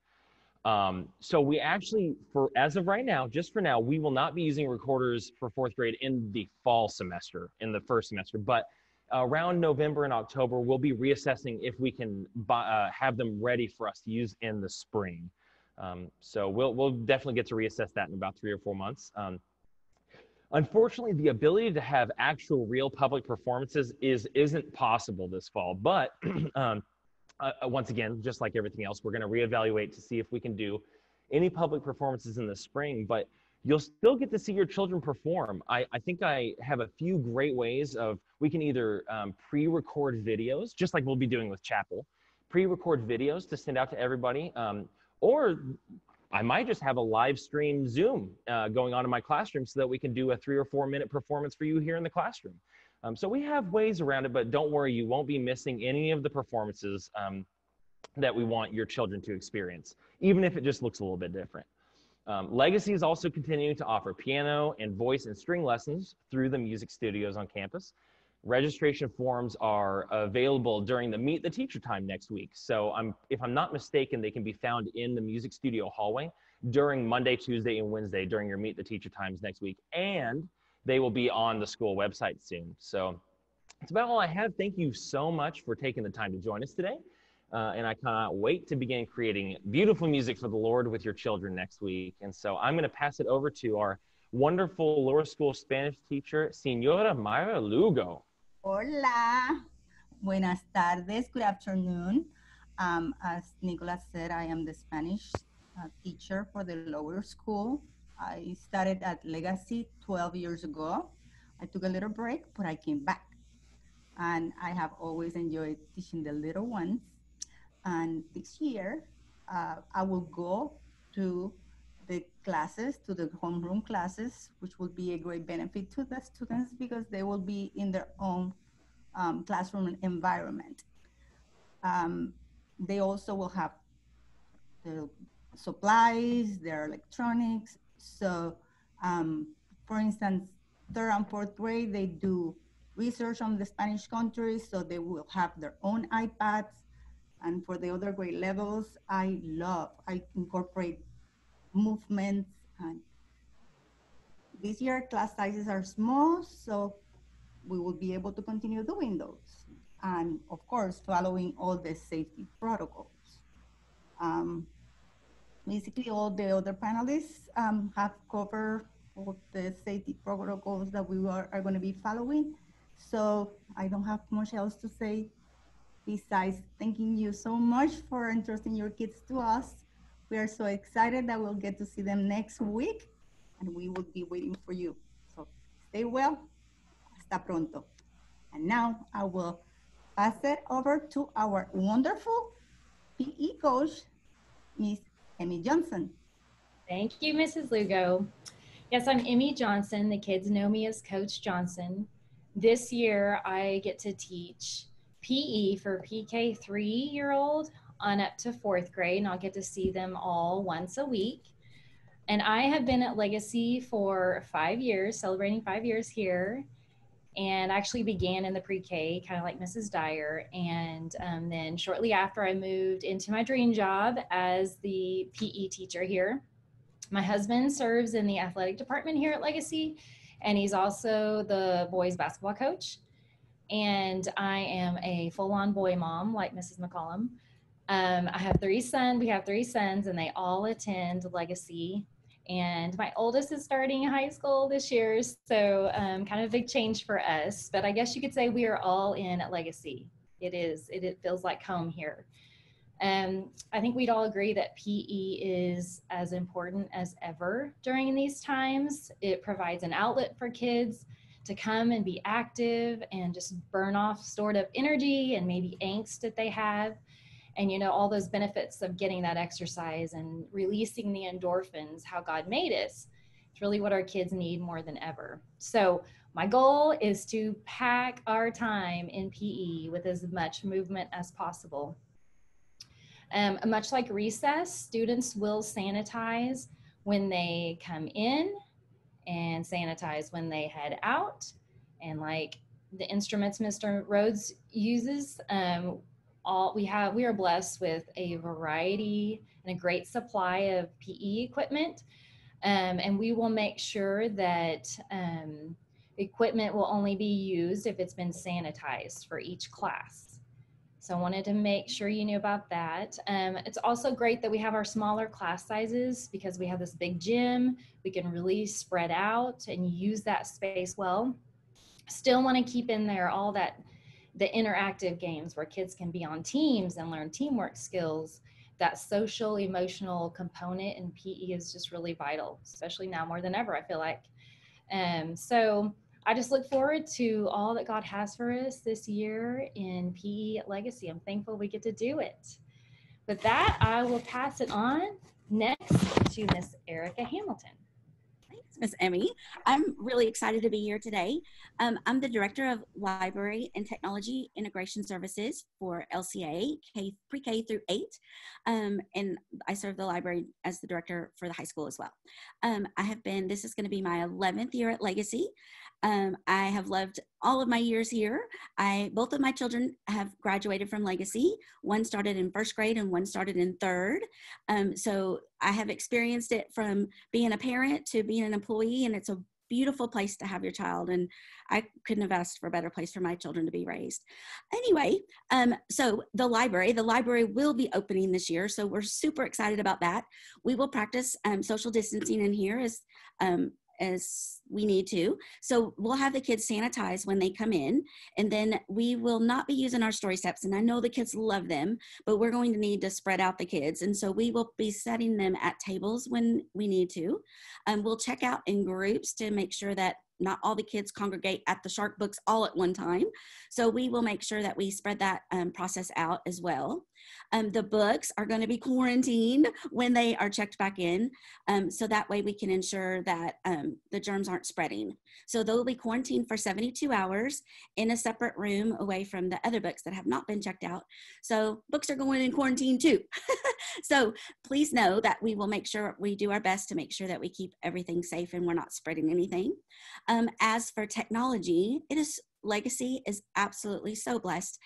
Um, so we actually, for as of right now, just for now, we will not be using recorders for fourth grade in the fall semester, in the first semester. But around November and October, we'll be reassessing if we can buy, uh, have them ready for us to use in the spring. Um, so we'll we'll definitely get to reassess that in about three or four months. Um, unfortunately, the ability to have actual real public performances is isn't possible this fall. But *clears throat* um, uh, uh, once again, just like everything else, we're going to reevaluate to see if we can do any public performances in the spring. But you'll still get to see your children perform. I, I think I have a few great ways of we can either um, pre-record videos, just like we'll be doing with Chapel, pre-record videos to send out to everybody. Um, or I might just have a live stream Zoom uh, going on in my classroom so that we can do a three or four minute performance for you here in the classroom. Um, so we have ways around it, but don't worry, you won't be missing any of the performances um, that we want your children to experience, even if it just looks a little bit different. Um, Legacy is also continuing to offer piano and voice and string lessons through the music studios on campus. Registration forms are available during the Meet the Teacher time next week. So I'm, if I'm not mistaken, they can be found in the music studio hallway during Monday, Tuesday, and Wednesday during your Meet the Teacher times next week. And they will be on the school website soon. So that's about all I have. Thank you so much for taking the time to join us today. Uh, and I cannot wait to begin creating beautiful music for the Lord with your children next week. And so I'm going to pass it over to our wonderful lower school Spanish teacher, Senora Mayra Lugo. Hola. Buenas tardes. Good afternoon. Um, as Nicolas said, I am the Spanish uh, teacher for the lower school. I started at Legacy 12 years ago. I took a little break, but I came back. And I have always enjoyed teaching the little ones. And this year, uh, I will go to classes, to the homeroom classes, which will be a great benefit to the students because they will be in their own um, classroom environment. Um, they also will have the supplies, their electronics. So, um, for instance, third and fourth grade, they do research on the Spanish countries, so they will have their own iPads. And for the other grade levels, I love, I incorporate movements. And this year, class sizes are small, so we will be able to continue doing those. And of course, following all the safety protocols. Um, basically, all the other panelists um, have covered all the safety protocols that we are, are going to be following. So I don't have much else to say besides thanking you so much for entrusting your kids to us we are so excited that we'll get to see them next week and we will be waiting for you. So stay well. Hasta pronto. And now I will pass it over to our wonderful PE coach, Miss Emmy Johnson. Thank you, Mrs. Lugo. Yes, I'm Emmy Johnson. The kids know me as Coach Johnson. This year, I get to teach PE for PK three year old on up to fourth grade, and I'll get to see them all once a week. And I have been at Legacy for five years, celebrating five years here, and actually began in the pre K, kind of like Mrs. Dyer. And um, then shortly after, I moved into my dream job as the PE teacher here. My husband serves in the athletic department here at Legacy, and he's also the boys basketball coach. And I am a full on boy mom, like Mrs. McCollum. Um, I have three sons. We have three sons, and they all attend Legacy. And my oldest is starting high school this year, so um, kind of a big change for us. But I guess you could say we are all in at Legacy. It is, it, it feels like home here. Um, I think we'd all agree that PE is as important as ever during these times. It provides an outlet for kids to come and be active and just burn off stored up energy and maybe angst that they have. And you know, all those benefits of getting that exercise and releasing the endorphins, how God made us. It's really what our kids need more than ever. So, my goal is to pack our time in PE with as much movement as possible. Um, much like recess, students will sanitize when they come in and sanitize when they head out. And like the instruments Mr. Rhodes uses, um, all we have, we are blessed with a variety and a great supply of PE equipment. Um, and we will make sure that um, equipment will only be used if it's been sanitized for each class. So I wanted to make sure you knew about that. Um, it's also great that we have our smaller class sizes because we have this big gym. We can really spread out and use that space well. Still want to keep in there all that the interactive games where kids can be on teams and learn teamwork skills. That social emotional component in PE is just really vital, especially now more than ever, I feel like. Um, so I just look forward to all that God has for us this year in PE Legacy. I'm thankful we get to do it. With that, I will pass it on next to Miss Erica Hamilton. Miss Emmy. I'm really excited to be here today. Um, I'm the Director of Library and Technology Integration Services for LCA, K, pre-K through 8. Um, and I serve the library as the director for the high school as well. Um, I have been, this is going to be my 11th year at Legacy. Um, I have loved all of my years here. I both of my children have graduated from Legacy. One started in first grade and one started in third. Um, so I have experienced it from being a parent to being an employee, and it's a beautiful place to have your child and i couldn't have asked for a better place for my children to be raised anyway um, so the library the library will be opening this year so we're super excited about that we will practice um, social distancing in here as um, as we need to. So we'll have the kids sanitize when they come in, and then we will not be using our story steps. And I know the kids love them, but we're going to need to spread out the kids. And so we will be setting them at tables when we need to. Um, we'll check out in groups to make sure that not all the kids congregate at the shark books all at one time. So we will make sure that we spread that um, process out as well. Um, the books are going to be quarantined when they are checked back in. Um, so that way we can ensure that um, the germs aren't spreading. So they'll be quarantined for 72 hours in a separate room away from the other books that have not been checked out. So books are going in quarantine too. *laughs* so please know that we will make sure we do our best to make sure that we keep everything safe and we're not spreading anything. Um, as for technology, it is Legacy is absolutely so blessed.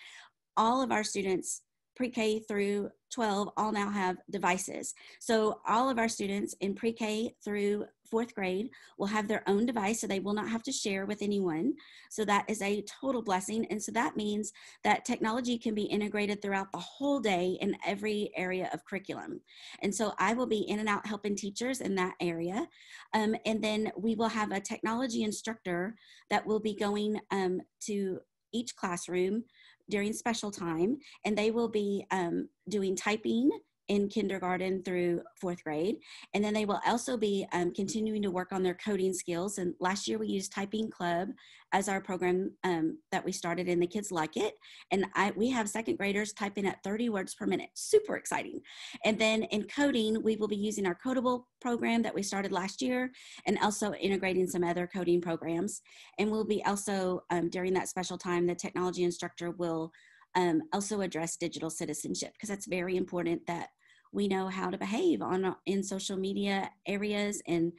All of our students pre-K through 12 all now have devices. So all of our students in pre-K through fourth grade will have their own device so they will not have to share with anyone. So that is a total blessing. And so that means that technology can be integrated throughout the whole day in every area of curriculum. And so I will be in and out helping teachers in that area. Um, and then we will have a technology instructor that will be going um, to each classroom during special time, and they will be um, doing typing in kindergarten through fourth grade. And then they will also be um, continuing to work on their coding skills. And last year we used Typing Club as our program um, that we started, and the kids like it. And I, we have second graders typing at 30 words per minute. Super exciting. And then in coding, we will be using our Kodable program that we started last year and also integrating some other coding programs. And we'll be also, um, during that special time, the technology instructor will um, also address digital citizenship because that's very important that we know how to behave on uh, in social media areas and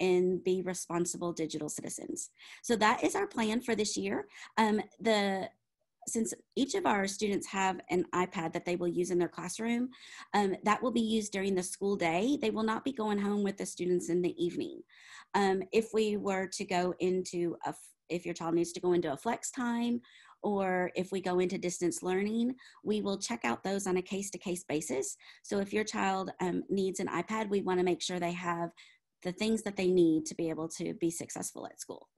and be responsible digital citizens. So that is our plan for this year. Um, the since each of our students have an iPad that they will use in their classroom, um, that will be used during the school day. They will not be going home with the students in the evening. Um, if we were to go into a, if your child needs to go into a flex time or if we go into distance learning, we will check out those on a case to case basis. So if your child um, needs an iPad, we want to make sure they have the things that they need to be able to be successful at school.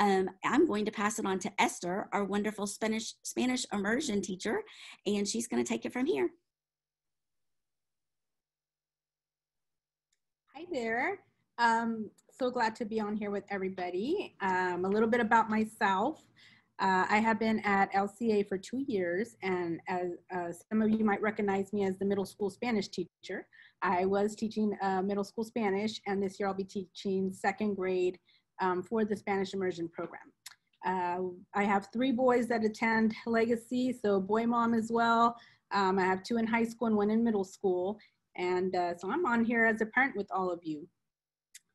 Um, I'm going to pass it on to Esther, our wonderful Spanish Spanish immersion teacher, and she's going to take it from here. Hi there. Um, so glad to be on here with everybody. Um, a little bit about myself. Uh, I have been at LCA for two years, and as uh, some of you might recognize me as the middle school Spanish teacher. I was teaching uh, middle school Spanish, and this year I'll be teaching second grade um, for the Spanish immersion program. Uh, I have three boys that attend Legacy, so boy mom as well. Um, I have two in high school and one in middle school. And uh, so I'm on here as a parent with all of you.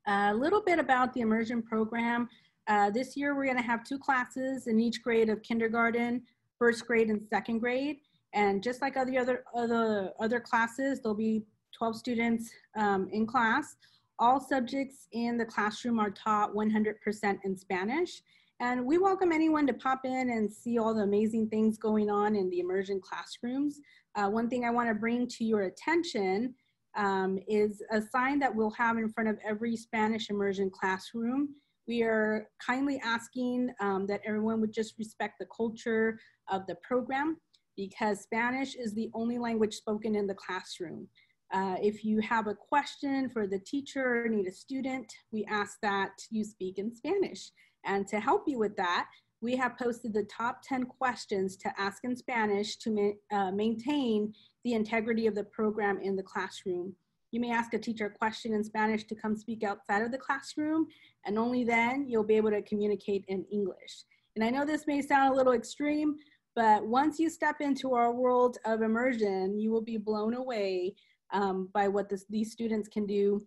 A little bit about the immersion program. Uh, this year we're gonna have two classes in each grade of kindergarten, first grade and second grade. And just like other other other, other classes, there'll be 12 students um, in class. All subjects in the classroom are taught 100% in Spanish. And we welcome anyone to pop in and see all the amazing things going on in the immersion classrooms. Uh, one thing I wanna bring to your attention um, is a sign that we'll have in front of every Spanish immersion classroom. We are kindly asking um, that everyone would just respect the culture of the program because Spanish is the only language spoken in the classroom. Uh, if you have a question for the teacher or need a student, we ask that you speak in Spanish. And to help you with that, we have posted the top 10 questions to ask in Spanish to ma uh, maintain the integrity of the program in the classroom. You may ask a teacher a question in Spanish to come speak outside of the classroom, and only then you'll be able to communicate in English. And I know this may sound a little extreme, but once you step into our world of immersion, you will be blown away um, by what this, these students can do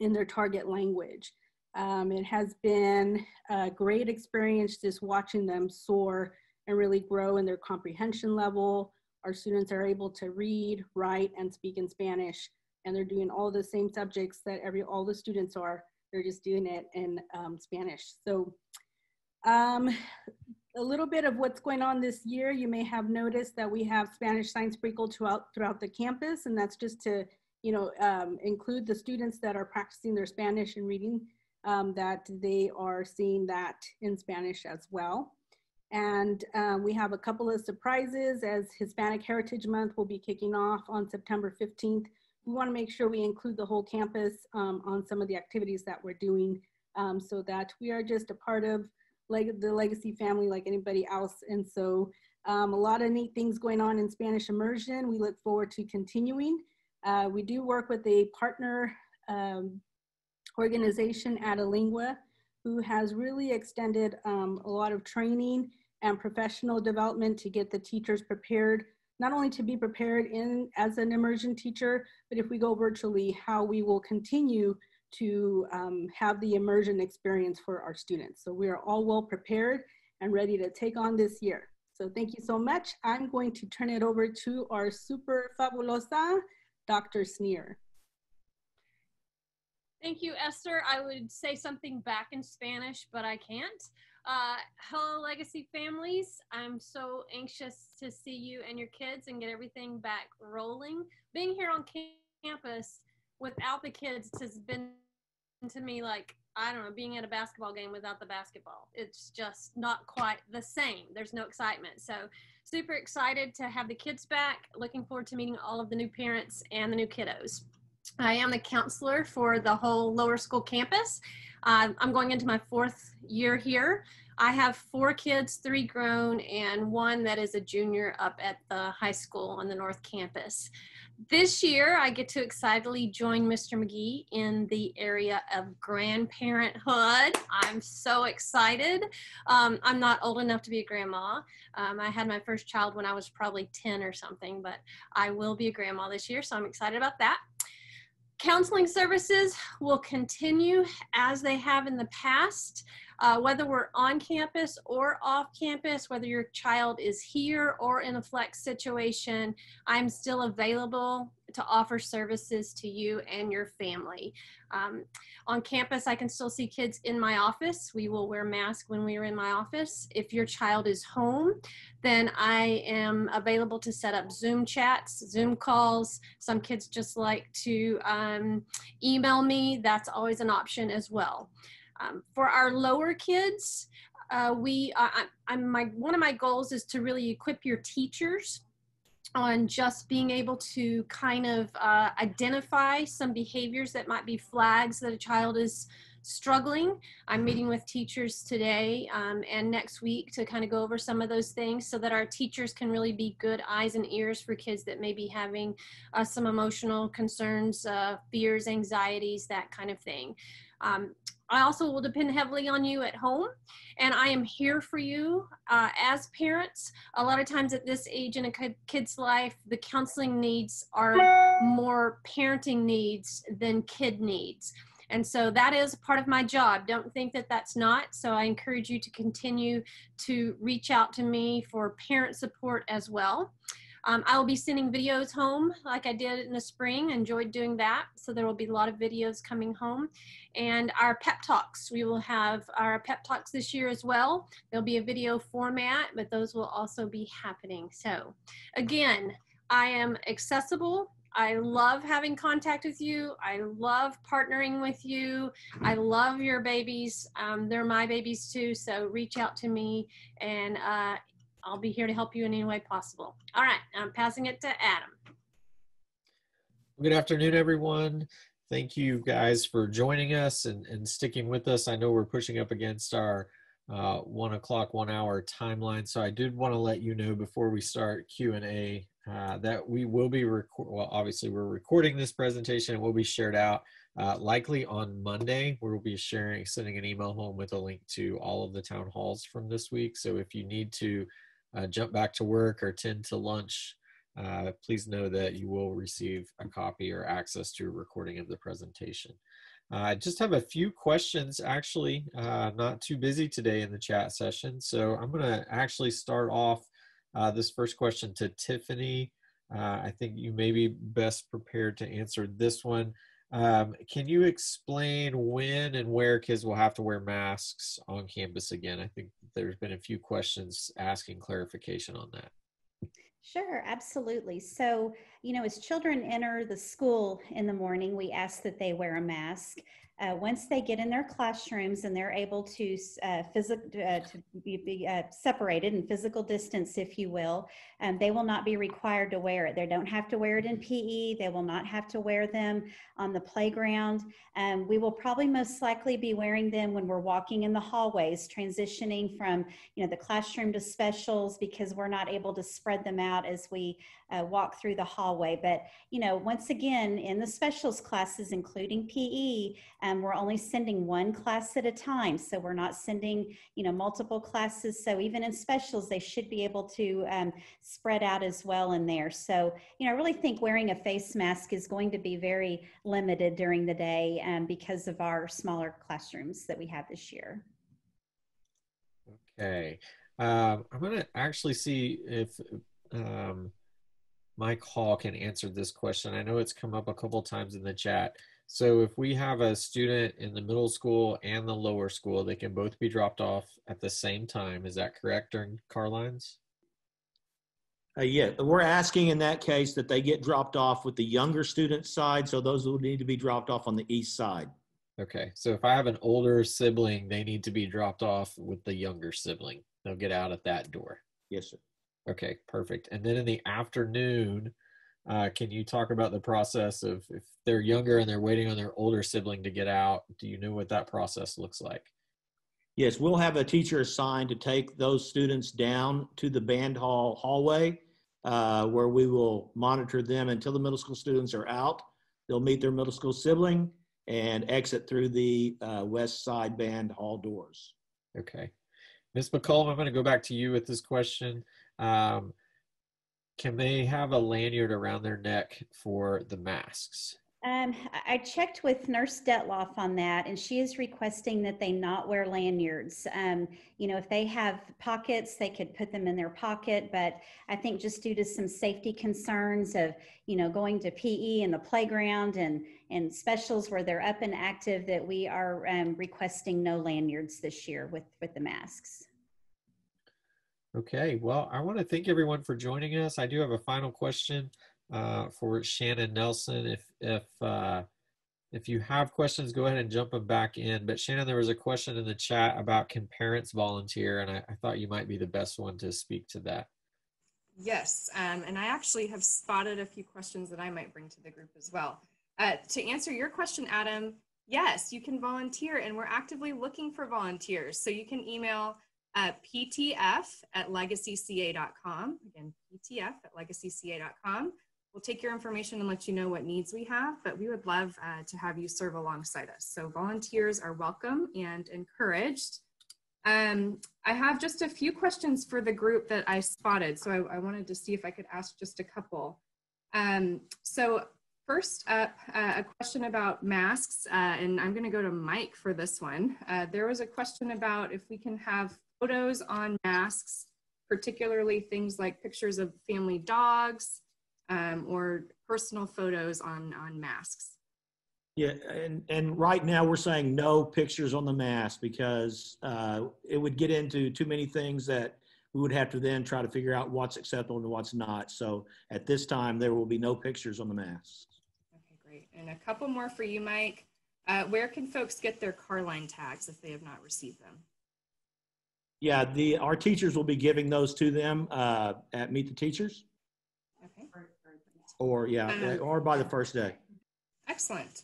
in their target language. Um, it has been a great experience just watching them soar and really grow in their comprehension level. Our students are able to read, write, and speak in Spanish, and they're doing all the same subjects that every all the students are. They're just doing it in um, Spanish. So um, a little bit of what's going on this year. You may have noticed that we have Spanish signs sprinkled throughout, throughout the campus, and that's just to you know, um, include the students that are practicing their Spanish and reading, um, that they are seeing that in Spanish as well. And um, we have a couple of surprises as Hispanic Heritage Month will be kicking off on September 15th. We wanna make sure we include the whole campus um, on some of the activities that we're doing um, so that we are just a part of the legacy family like anybody else. And so um, a lot of neat things going on in Spanish immersion. We look forward to continuing. Uh, we do work with a partner um, organization, Adelingua, who has really extended um, a lot of training and professional development to get the teachers prepared, not only to be prepared in as an immersion teacher, but if we go virtually, how we will continue to um, have the immersion experience for our students. So we are all well prepared and ready to take on this year. So thank you so much. I'm going to turn it over to our super fabulosa, Dr. Sneer. Thank you, Esther. I would say something back in Spanish, but I can't. Uh, hello, Legacy families. I'm so anxious to see you and your kids and get everything back rolling. Being here on campus without the kids has been to me like I don't know, being at a basketball game without the basketball. It's just not quite the same. There's no excitement. So, super excited to have the kids back. Looking forward to meeting all of the new parents and the new kiddos. I am the counselor for the whole lower school campus. Uh, I'm going into my fourth year here. I have four kids, three grown, and one that is a junior up at the high school on the North Campus this year, I get to excitedly join Mr. McGee in the area of grandparenthood. I'm so excited. Um, I'm not old enough to be a grandma. Um, I had my first child when I was probably 10 or something, but I will be a grandma this year, so I'm excited about that. Counseling services will continue as they have in the past. Uh, whether we're on campus or off campus, whether your child is here or in a flex situation, I'm still available to offer services to you and your family. Um, on campus, I can still see kids in my office. We will wear masks when we are in my office. If your child is home, then I am available to set up Zoom chats, Zoom calls. Some kids just like to um, email me. That's always an option as well. Um, for our lower kids, uh, we, uh, I, I'm my, one of my goals is to really equip your teachers on just being able to kind of uh, identify some behaviors that might be flags that a child is struggling. I'm meeting with teachers today um, and next week to kind of go over some of those things so that our teachers can really be good eyes and ears for kids that may be having uh, some emotional concerns, uh, fears, anxieties, that kind of thing. Um, I also will depend heavily on you at home, and I am here for you uh, as parents. A lot of times at this age in a kid's life, the counseling needs are more parenting needs than kid needs. And so that is part of my job. Don't think that that's not. So I encourage you to continue to reach out to me for parent support as well. Um, I will be sending videos home like I did in the spring. Enjoyed doing that. So there will be a lot of videos coming home. And our pep talks, we will have our pep talks this year as well. There'll be a video format, but those will also be happening. So again, I am accessible. I love having contact with you. I love partnering with you. I love your babies. Um, they're my babies too. So reach out to me and uh, I'll be here to help you in any way possible. All right, I'm passing it to Adam. Good afternoon, everyone. Thank you guys for joining us and, and sticking with us. I know we're pushing up against our uh, one o'clock, one hour timeline. So I did want to let you know before we start Q&A uh, that we will be, well, obviously we're recording this presentation. It will be shared out uh, likely on Monday. We'll be sharing, sending an email home with a link to all of the town halls from this week. So if you need to uh, jump back to work or tend to lunch, uh, please know that you will receive a copy or access to a recording of the presentation. Uh, I just have a few questions actually, uh, not too busy today in the chat session. So I'm gonna actually start off uh, this first question to Tiffany. Uh, I think you may be best prepared to answer this one. Um, can you explain when and where kids will have to wear masks on campus again? I think there's been a few questions asking clarification on that. Sure, absolutely. So, you know, as children enter the school in the morning, we ask that they wear a mask. Uh, once they get in their classrooms and they're able to uh, uh, to be, be uh, separated in physical distance, if you will, um, they will not be required to wear it. They don't have to wear it in PE. They will not have to wear them on the playground. Um, we will probably most likely be wearing them when we're walking in the hallways, transitioning from you know the classroom to specials because we're not able to spread them out as we uh, walk through the hallway. But you know, once again, in the specials classes, including PE, we're only sending one class at a time, so we're not sending you know multiple classes. So even in specials, they should be able to um, spread out as well in there. So, you know, I really think wearing a face mask is going to be very limited during the day um, because of our smaller classrooms that we have this year. Okay. Um, I'm going to actually see if um, Mike Hall can answer this question. I know it's come up a couple times in the chat. So if we have a student in the middle school and the lower school, they can both be dropped off at the same time. Is that correct during car lines? Uh, yeah, we're asking in that case that they get dropped off with the younger student side, so those will need to be dropped off on the east side. Okay, so if I have an older sibling, they need to be dropped off with the younger sibling. They'll get out at that door. Yes, sir. Okay, perfect. And then in the afternoon, uh, can you talk about the process of if they're younger and they're waiting on their older sibling to get out? Do you know what that process looks like? Yes, we'll have a teacher assigned to take those students down to the band hall hallway uh, where we will monitor them until the middle school students are out. They'll meet their middle school sibling and exit through the uh, west side band hall doors. Okay. Ms. McCollum, I'm going to go back to you with this question. Um, can they have a lanyard around their neck for the masks? Um, I checked with Nurse Detloff on that, and she is requesting that they not wear lanyards. Um, you know, if they have pockets, they could put them in their pocket, but I think just due to some safety concerns of, you know, going to PE and the playground and and specials where they're up and active, that we are um, requesting no lanyards this year with with the masks. Okay, well, I want to thank everyone for joining us. I do have a final question uh, for Shannon Nelson. If if uh, if you have questions, go ahead and jump them back in. But Shannon, there was a question in the chat about can parents volunteer, and I, I thought you might be the best one to speak to that. Yes, um, and I actually have spotted a few questions that I might bring to the group as well. Uh, to answer your question, Adam, yes, you can volunteer, and we're actively looking for volunteers. So you can email uh, ptf at legacyca.com. Again, ptf at legacyca.com. We'll take your information and let you know what needs we have, but we would love uh, to have you serve alongside us. So volunteers are welcome and encouraged. Um, I have just a few questions for the group that I spotted, so I, I wanted to see if I could ask just a couple. Um, so first up, uh, a question about masks, uh, and I'm going to go to Mike for this one. Uh, there was a question about if we can have photos on masks, particularly things like pictures of family dogs um, or personal photos on, on masks. Yeah, and, and right now we're saying no pictures on the mask because uh, it would get into too many things that we would have to then try to figure out what's acceptable and what's not. So at this time, there will be no pictures on the masks. Okay, great. And a couple more for you, Mike. Uh, where can folks get their car line tags if they have not received them? Yeah, the our teachers will be giving those to them uh, at Meet the Teachers. Okay. Or yeah, Um, or by the first day. Excellent.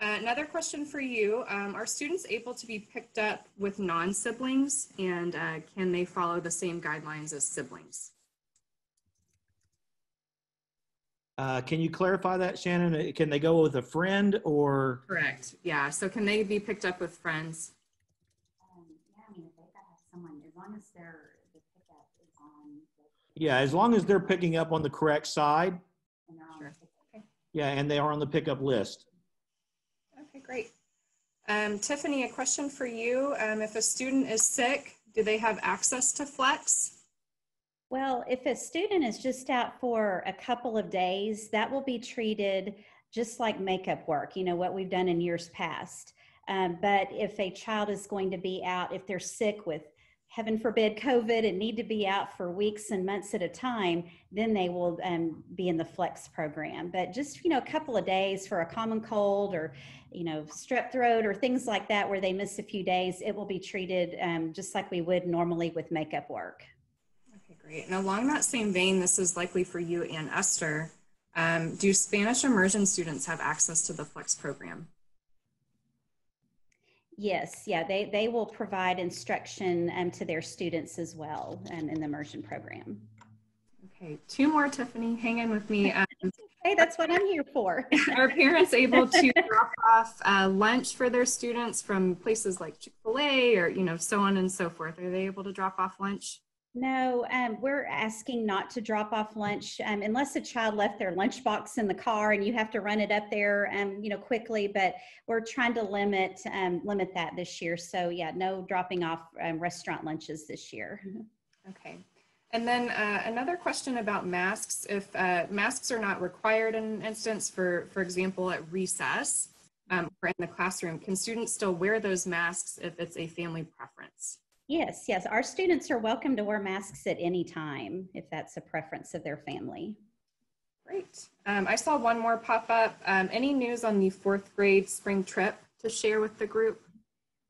Uh, another question for you. Um, are students able to be picked up with non-siblings and uh, can they follow the same guidelines as siblings? Uh, can you clarify that, Shannon? Can they go with a friend or? Correct. Yeah. So can they be picked up with friends? Um, yeah, I mean, if they've got to have someone, as long as they're, the pickup is on. Yeah, as long as they're picking up on the correct side. And they're on Sure. the pickup. Yeah, and they are on the pickup list. Okay, great. Um, Tiffany, a question for you. Um, if a student is sick, do they have access to Flex? Well, if a student is just out for a couple of days, that will be treated just like makeup work, you know, what we've done in years past. Um, but if a child is going to be out, if they're sick with, heaven forbid, COVID and need to be out for weeks and months at a time, then they will um, be in the flex program. But just, you know, a couple of days for a common cold or, you know, strep throat or things like that where they miss a few days, it will be treated um, just like we would normally with makeup work. Okay, great. And along that same vein, this is likely for you and Esther. Um, do Spanish immersion students have access to the Flex program? Yes, yeah, they, they will provide instruction um, to their students as well um, in the immersion program. Okay, two more, Tiffany. Hang in with me. *laughs* Um, Hey, that's what I'm here for. *laughs* are parents able to *laughs* drop off uh, lunch for their students from places like Chick-fil-A or, you know, so on and so forth? Are they able to drop off lunch? No, um, we're asking not to drop off lunch um, unless a child left their lunchbox in the car and you have to run it up there, um, you know, quickly. But we're trying to limit um, limit that this year. So yeah, no dropping off um, restaurant lunches this year. Okay. And then uh, another question about masks. If uh, masks are not required in an instance, for, for example, at recess um, or in the classroom, can students still wear those masks if it's a family preference? Yes, yes, our students are welcome to wear masks at any time if that's a preference of their family. Great. Um, I saw one more pop up. Um, any news on the fourth grade spring trip to share with the group?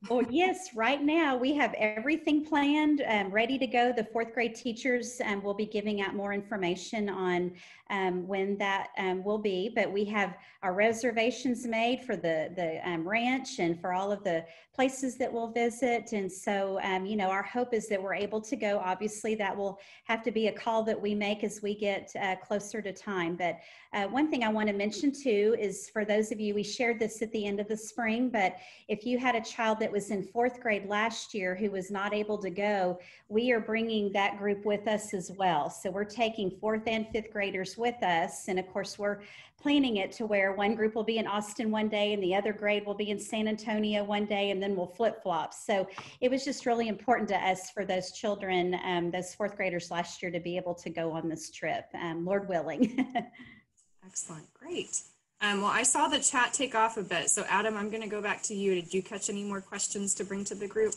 Well, yes, right now we have everything planned, um, ready to go. The fourth grade teachers um, will be giving out more information on um, when that um, will be, but we have our reservations made for the, the um, ranch and for all of the places that we'll visit. And so, you know, our hope is that we're able to go. Obviously, that will have to be a call that we make as we get uh, closer to time. But uh, one thing I want to mention too is for those of you, we shared this at the end of the spring, but if you had a child that was in fourth grade last year who was not able to go, we are bringing that group with us as well. So we're taking fourth and fifth graders with us. And of course, we're planning it to where one group will be in Austin one day and the other grade will be in San Antonio one day, and then we'll flip flop. So it was just really important to us for those children, um, those fourth graders last year, to be able to go on this trip, um, Lord willing. *laughs* Excellent. Great. Um, well, I saw the chat take off a bit. So Adam, I'm going to go back to you. Did you catch any more questions to bring to the group?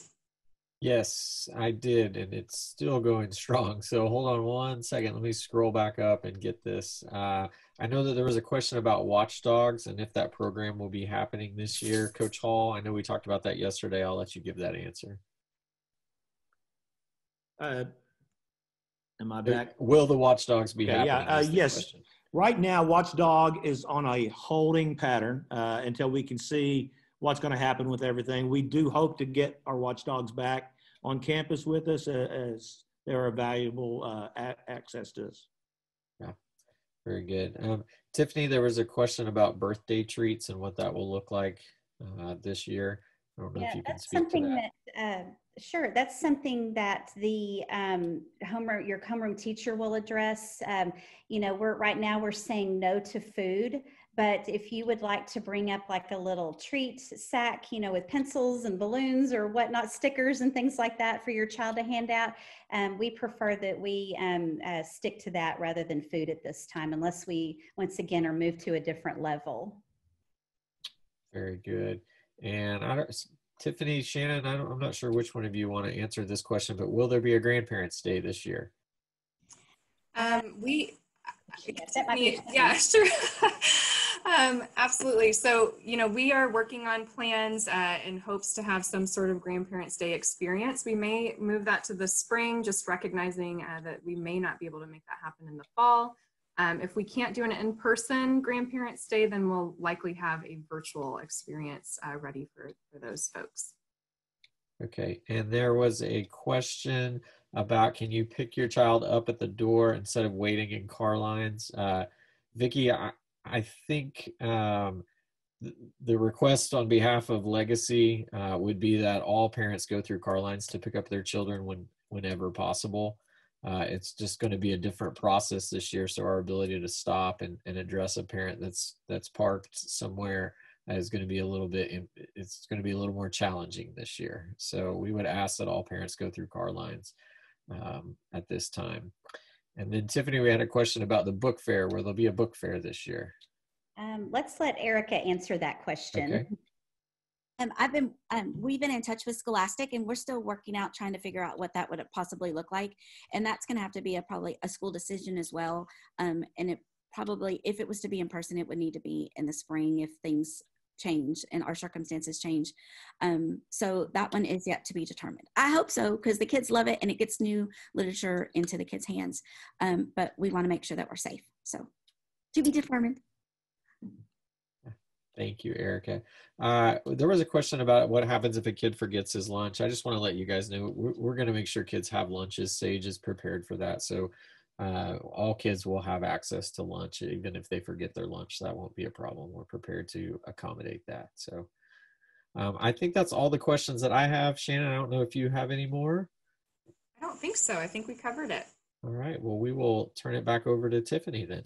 Yes, I did, and it's still going strong. So hold on one second. Let me scroll back up and get this. Uh, I know that there was a question about watchdogs and if that program will be happening this year. Coach Hall, I know we talked about that yesterday. I'll let you give that answer. Uh, am I back? Will the watchdogs be Okay, happening? yeah, uh, yes. question. Right now, Watchdog is on a holding pattern uh, until we can see what's going to happen with everything. We do hope to get our Watchdogs back on campus with us uh, as they're a valuable uh, a- access to us. Yeah, very good. Um, Tiffany, there was a question about birthday treats and what that will look like uh, this year. I don't know Yeah, if you can that's speak to something that. that, uh, sure, that's something that the um, homeroom, your homeroom teacher will address. Um, you know, we're right now we're saying no to food, but if you would like to bring up like a little treat sack, you know, with pencils and balloons or whatnot, stickers and things like that for your child to hand out, um, we prefer that we um, uh, stick to that rather than food at this time, unless we once again are moved to a different level. Very good. And I don't, Tiffany, Shannon, I don't, I'm not sure which one of you want to answer this question, but will there be a grandparents' day this year? Um, we, Yes, that might be- yeah, *laughs* sure. um, absolutely. So, you know, we are working on plans uh, in hopes to have some sort of Grandparents' Day experience. We may move that to the spring, just recognizing uh, that we may not be able to make that happen in the fall. Um, if we can't do an in-person Grandparents' Day, then we'll likely have a virtual experience uh, ready for, for those folks. Okay. And there was a question about can you pick your child up at the door instead of waiting in car lines? Uh, Vicki, I, I think um, th- the request on behalf of Legacy uh, would be that all parents go through car lines to pick up their children when whenever possible. Uh, it's just going to be a different process this year, so our ability to stop and, and address a parent that's that's parked somewhere is going to be a little bit it's going to be a little more challenging this year. So we would ask that all parents go through car lines um, at this time. And then Tiffany, we had a question about the book fair. Where there'll be a book fair this year? Um, let's let Erica answer that question. Okay. Um, I've been, um, we've been in touch with Scholastic and we're still working out trying to figure out what that would possibly look like. And that's going to have to be a probably a school decision as well. Um, and it probably, if it was to be in person, it would need to be in the spring if things change and our circumstances change. Um, so that one is yet to be determined. I hope so because the kids love it and it gets new literature into the kids' hands. Um, but we want to make sure that we're safe. So to be determined. Thank you, Erica. Uh, there was a question about what happens if a kid forgets his lunch. I just want to let you guys know we're, we're going to make sure kids have lunches. Sage is prepared for that. So uh, all kids will have access to lunch, even if they forget their lunch. That won't be a problem. We're prepared to accommodate that. So um, I think that's all the questions that I have. Shannon, I don't know if you have any more. I don't think so. I think we covered it. All right. Well, we will turn it back over to Tiffany then.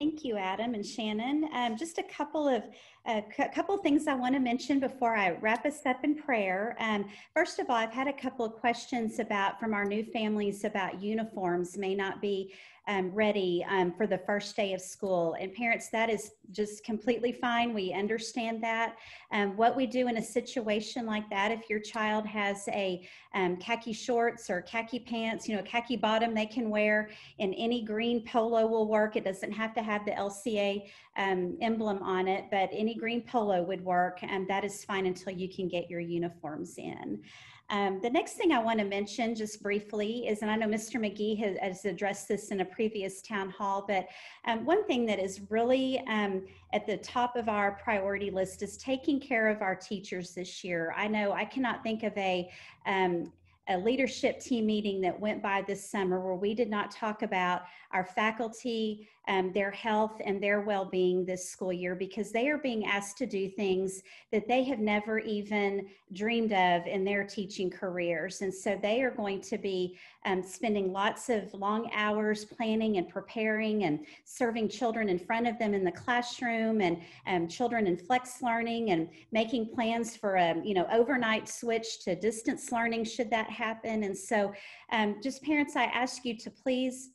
Thank you, Adam and Shannon. Um, just a couple of a cou- couple of things I want to mention before I wrap us up in prayer. Um, first of all, I've had a couple of questions about from our new families about uniforms may not be um, ready um, for the first day of school. And parents, that is just completely fine. We understand that. Um, what we do in a situation like that, if your child has a um, khaki shorts or khaki pants, you know, khaki bottom they can wear, and any green polo will work. It doesn't have to have the LCA um, emblem on it, but any green polo would work, and that is fine until you can get your uniforms in. Um, the next thing I want to mention just briefly is, and I know Mr. McGee has, has addressed this in a previous town hall, but um, one thing that is really um, at the top of our priority list is taking care of our teachers this year. I know I cannot think of a um, a leadership team meeting that went by this summer where we did not talk about our faculty um, their health and their well-being this school year because they are being asked to do things that they have never even dreamed of in their teaching careers. And so they are going to be um, spending lots of long hours planning and preparing and serving children in front of them in the classroom and um, children in flex learning and making plans for a you know overnight switch to distance learning should that happen. And so um, just parents, I ask you to please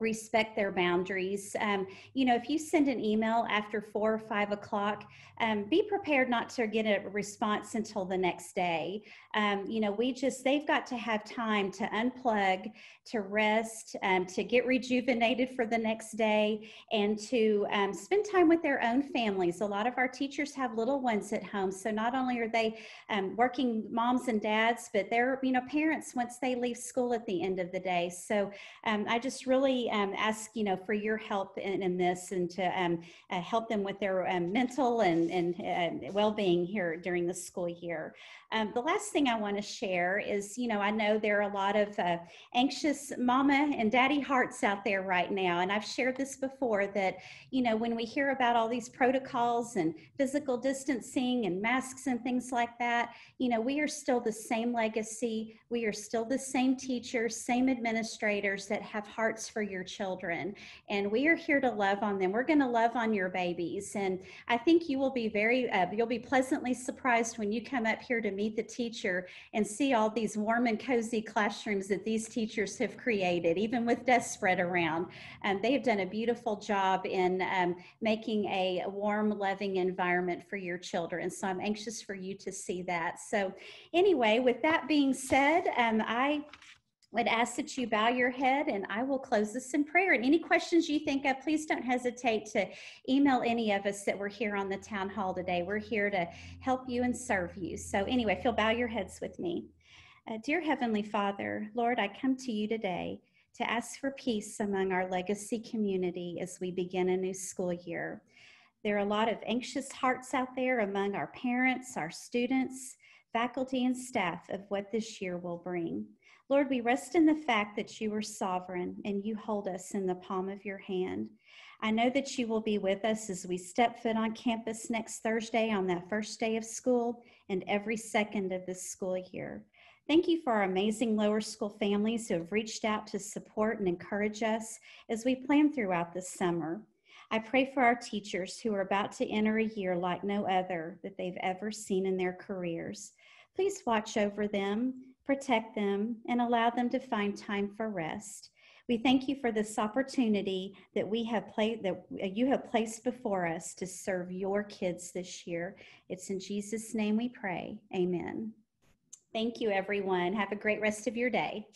respect their boundaries. Um, you know, if you send an email after four or five o'clock, um, be prepared not to get a response until the next day. Um, you know, we just, they've got to have time to unplug, to rest, um, to get rejuvenated for the next day, and to um, spend time with their own families. A lot of our teachers have little ones at home. So not only are they um, working moms and dads, but they're, you know, parents once they leave school at the end of the day. So I just really ask, you know, for your help in, in this and to uh, help them with their mental and and, and, well-being here during the school year. Um, the last thing I want to share is, you know, I know there are a lot of uh, anxious mama and daddy hearts out there right now. And I've shared this before that, you know, when we hear about all these protocols and physical distancing and masks and things like that, you know, we are still the same legacy. We are still the same teachers, same administrators that have hearts for your children. And we are here to love on them. We're going to love on your babies. And I think you will be very, uh, you'll be pleasantly surprised when you come up here to meet the teacher and see all these warm and cozy classrooms that these teachers have created, even with desks spread around. And they have done a beautiful job in um, making a warm, loving environment for your children. So I'm anxious for you to see that. So anyway, with that being said, um, I would ask that you bow your head and I will close this in prayer. And any questions you think of, please don't hesitate to email any of us that were here on the town hall today. We're here to help you and serve you. So, anyway, if you'll bow your heads with me. Uh, dear Heavenly Father, Lord, I come to you today to ask for peace among our legacy community as we begin a new school year. There are a lot of anxious hearts out there among our parents, our students, faculty, and staff of what this year will bring. Lord, we rest in the fact that you are sovereign and you hold us in the palm of your hand. I know that you will be with us as we step foot on campus next Thursday on that first day of school and every second of this school year. Thank you for our amazing lower school families who have reached out to support and encourage us as we plan throughout this summer. I pray for our teachers who are about to enter a year like no other that they've ever seen in their careers. Please watch over them protect them, and allow them to find time for rest. We thank you for this opportunity that we have played that you have placed before us to serve your kids this year. It's in Jesus' name we pray. Amen. Thank you, everyone. Have a great rest of your day.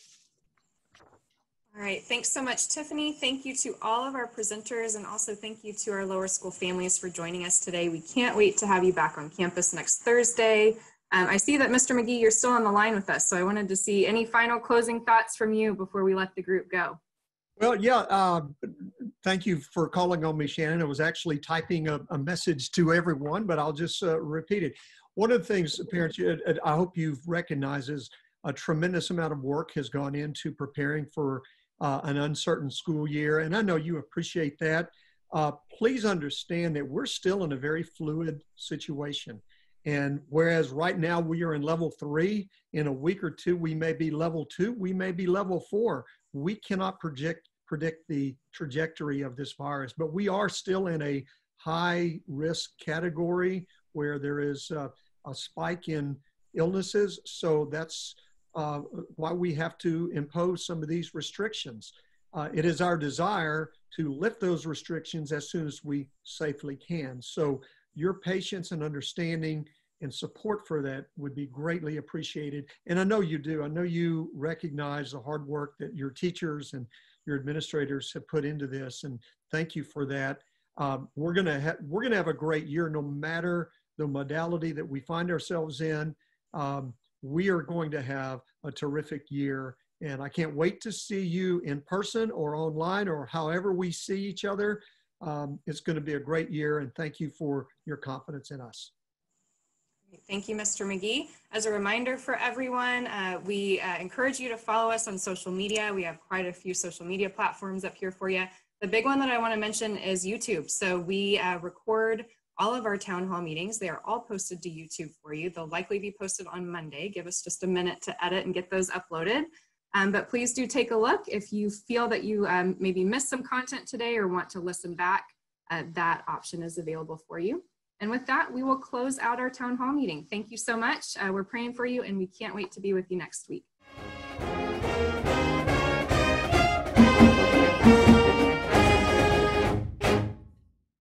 All right, thanks so much, Tiffany. Thank you to all of our presenters and also thank you to our lower school families for joining us today. We can't wait to have you back on campus next Thursday. Um, I see that Mr. McGee, you're still on the line with us, so I wanted to see any final closing thoughts from you before we let the group go. Well, yeah, uh, thank you for calling on me, Shannon. I was actually typing a, a message to everyone, but I'll just uh, repeat it. One of the things, parents, I hope you've recognized is a tremendous amount of work has gone into preparing for uh, an uncertain school year, and I know you appreciate that. Uh, please understand that we're still in a very fluid situation. And whereas right now we are in level three, in a week or two, we may be level two, we may be level four. We cannot project, predict the trajectory of this virus, but we are still in a high risk category where there is a, a spike in illnesses. So that's uh, why we have to impose some of these restrictions. Uh, it is our desire to lift those restrictions as soon as we safely can. So your patience and understanding and support for that would be greatly appreciated. And I know you do. I know you recognize the hard work that your teachers and your administrators have put into this, and thank you for that. Um, we're gonna ha- we're gonna have a great year, no matter the modality that we find ourselves in. Um, we are going to have a terrific year, and I can't wait to see you in person or online or however we see each other. Um, it's going to be a great year, and thank you for your confidence in us. Thank you, Mr. McGee. As a reminder for everyone, uh, we uh, encourage you to follow us on social media. We have quite a few social media platforms up here for you. The big one that I want to mention is YouTube. So we uh, record all of our town hall meetings. They are all posted to YouTube for you. They'll likely be posted on Monday. Give us just a minute to edit and get those uploaded. Um, but please do take a look. If you feel that you um, maybe missed some content today or want to listen back, uh, that option is available for you. And with that, we will close out our town hall meeting. Thank you so much. Uh, we're praying for you and we can't wait to be with you next week.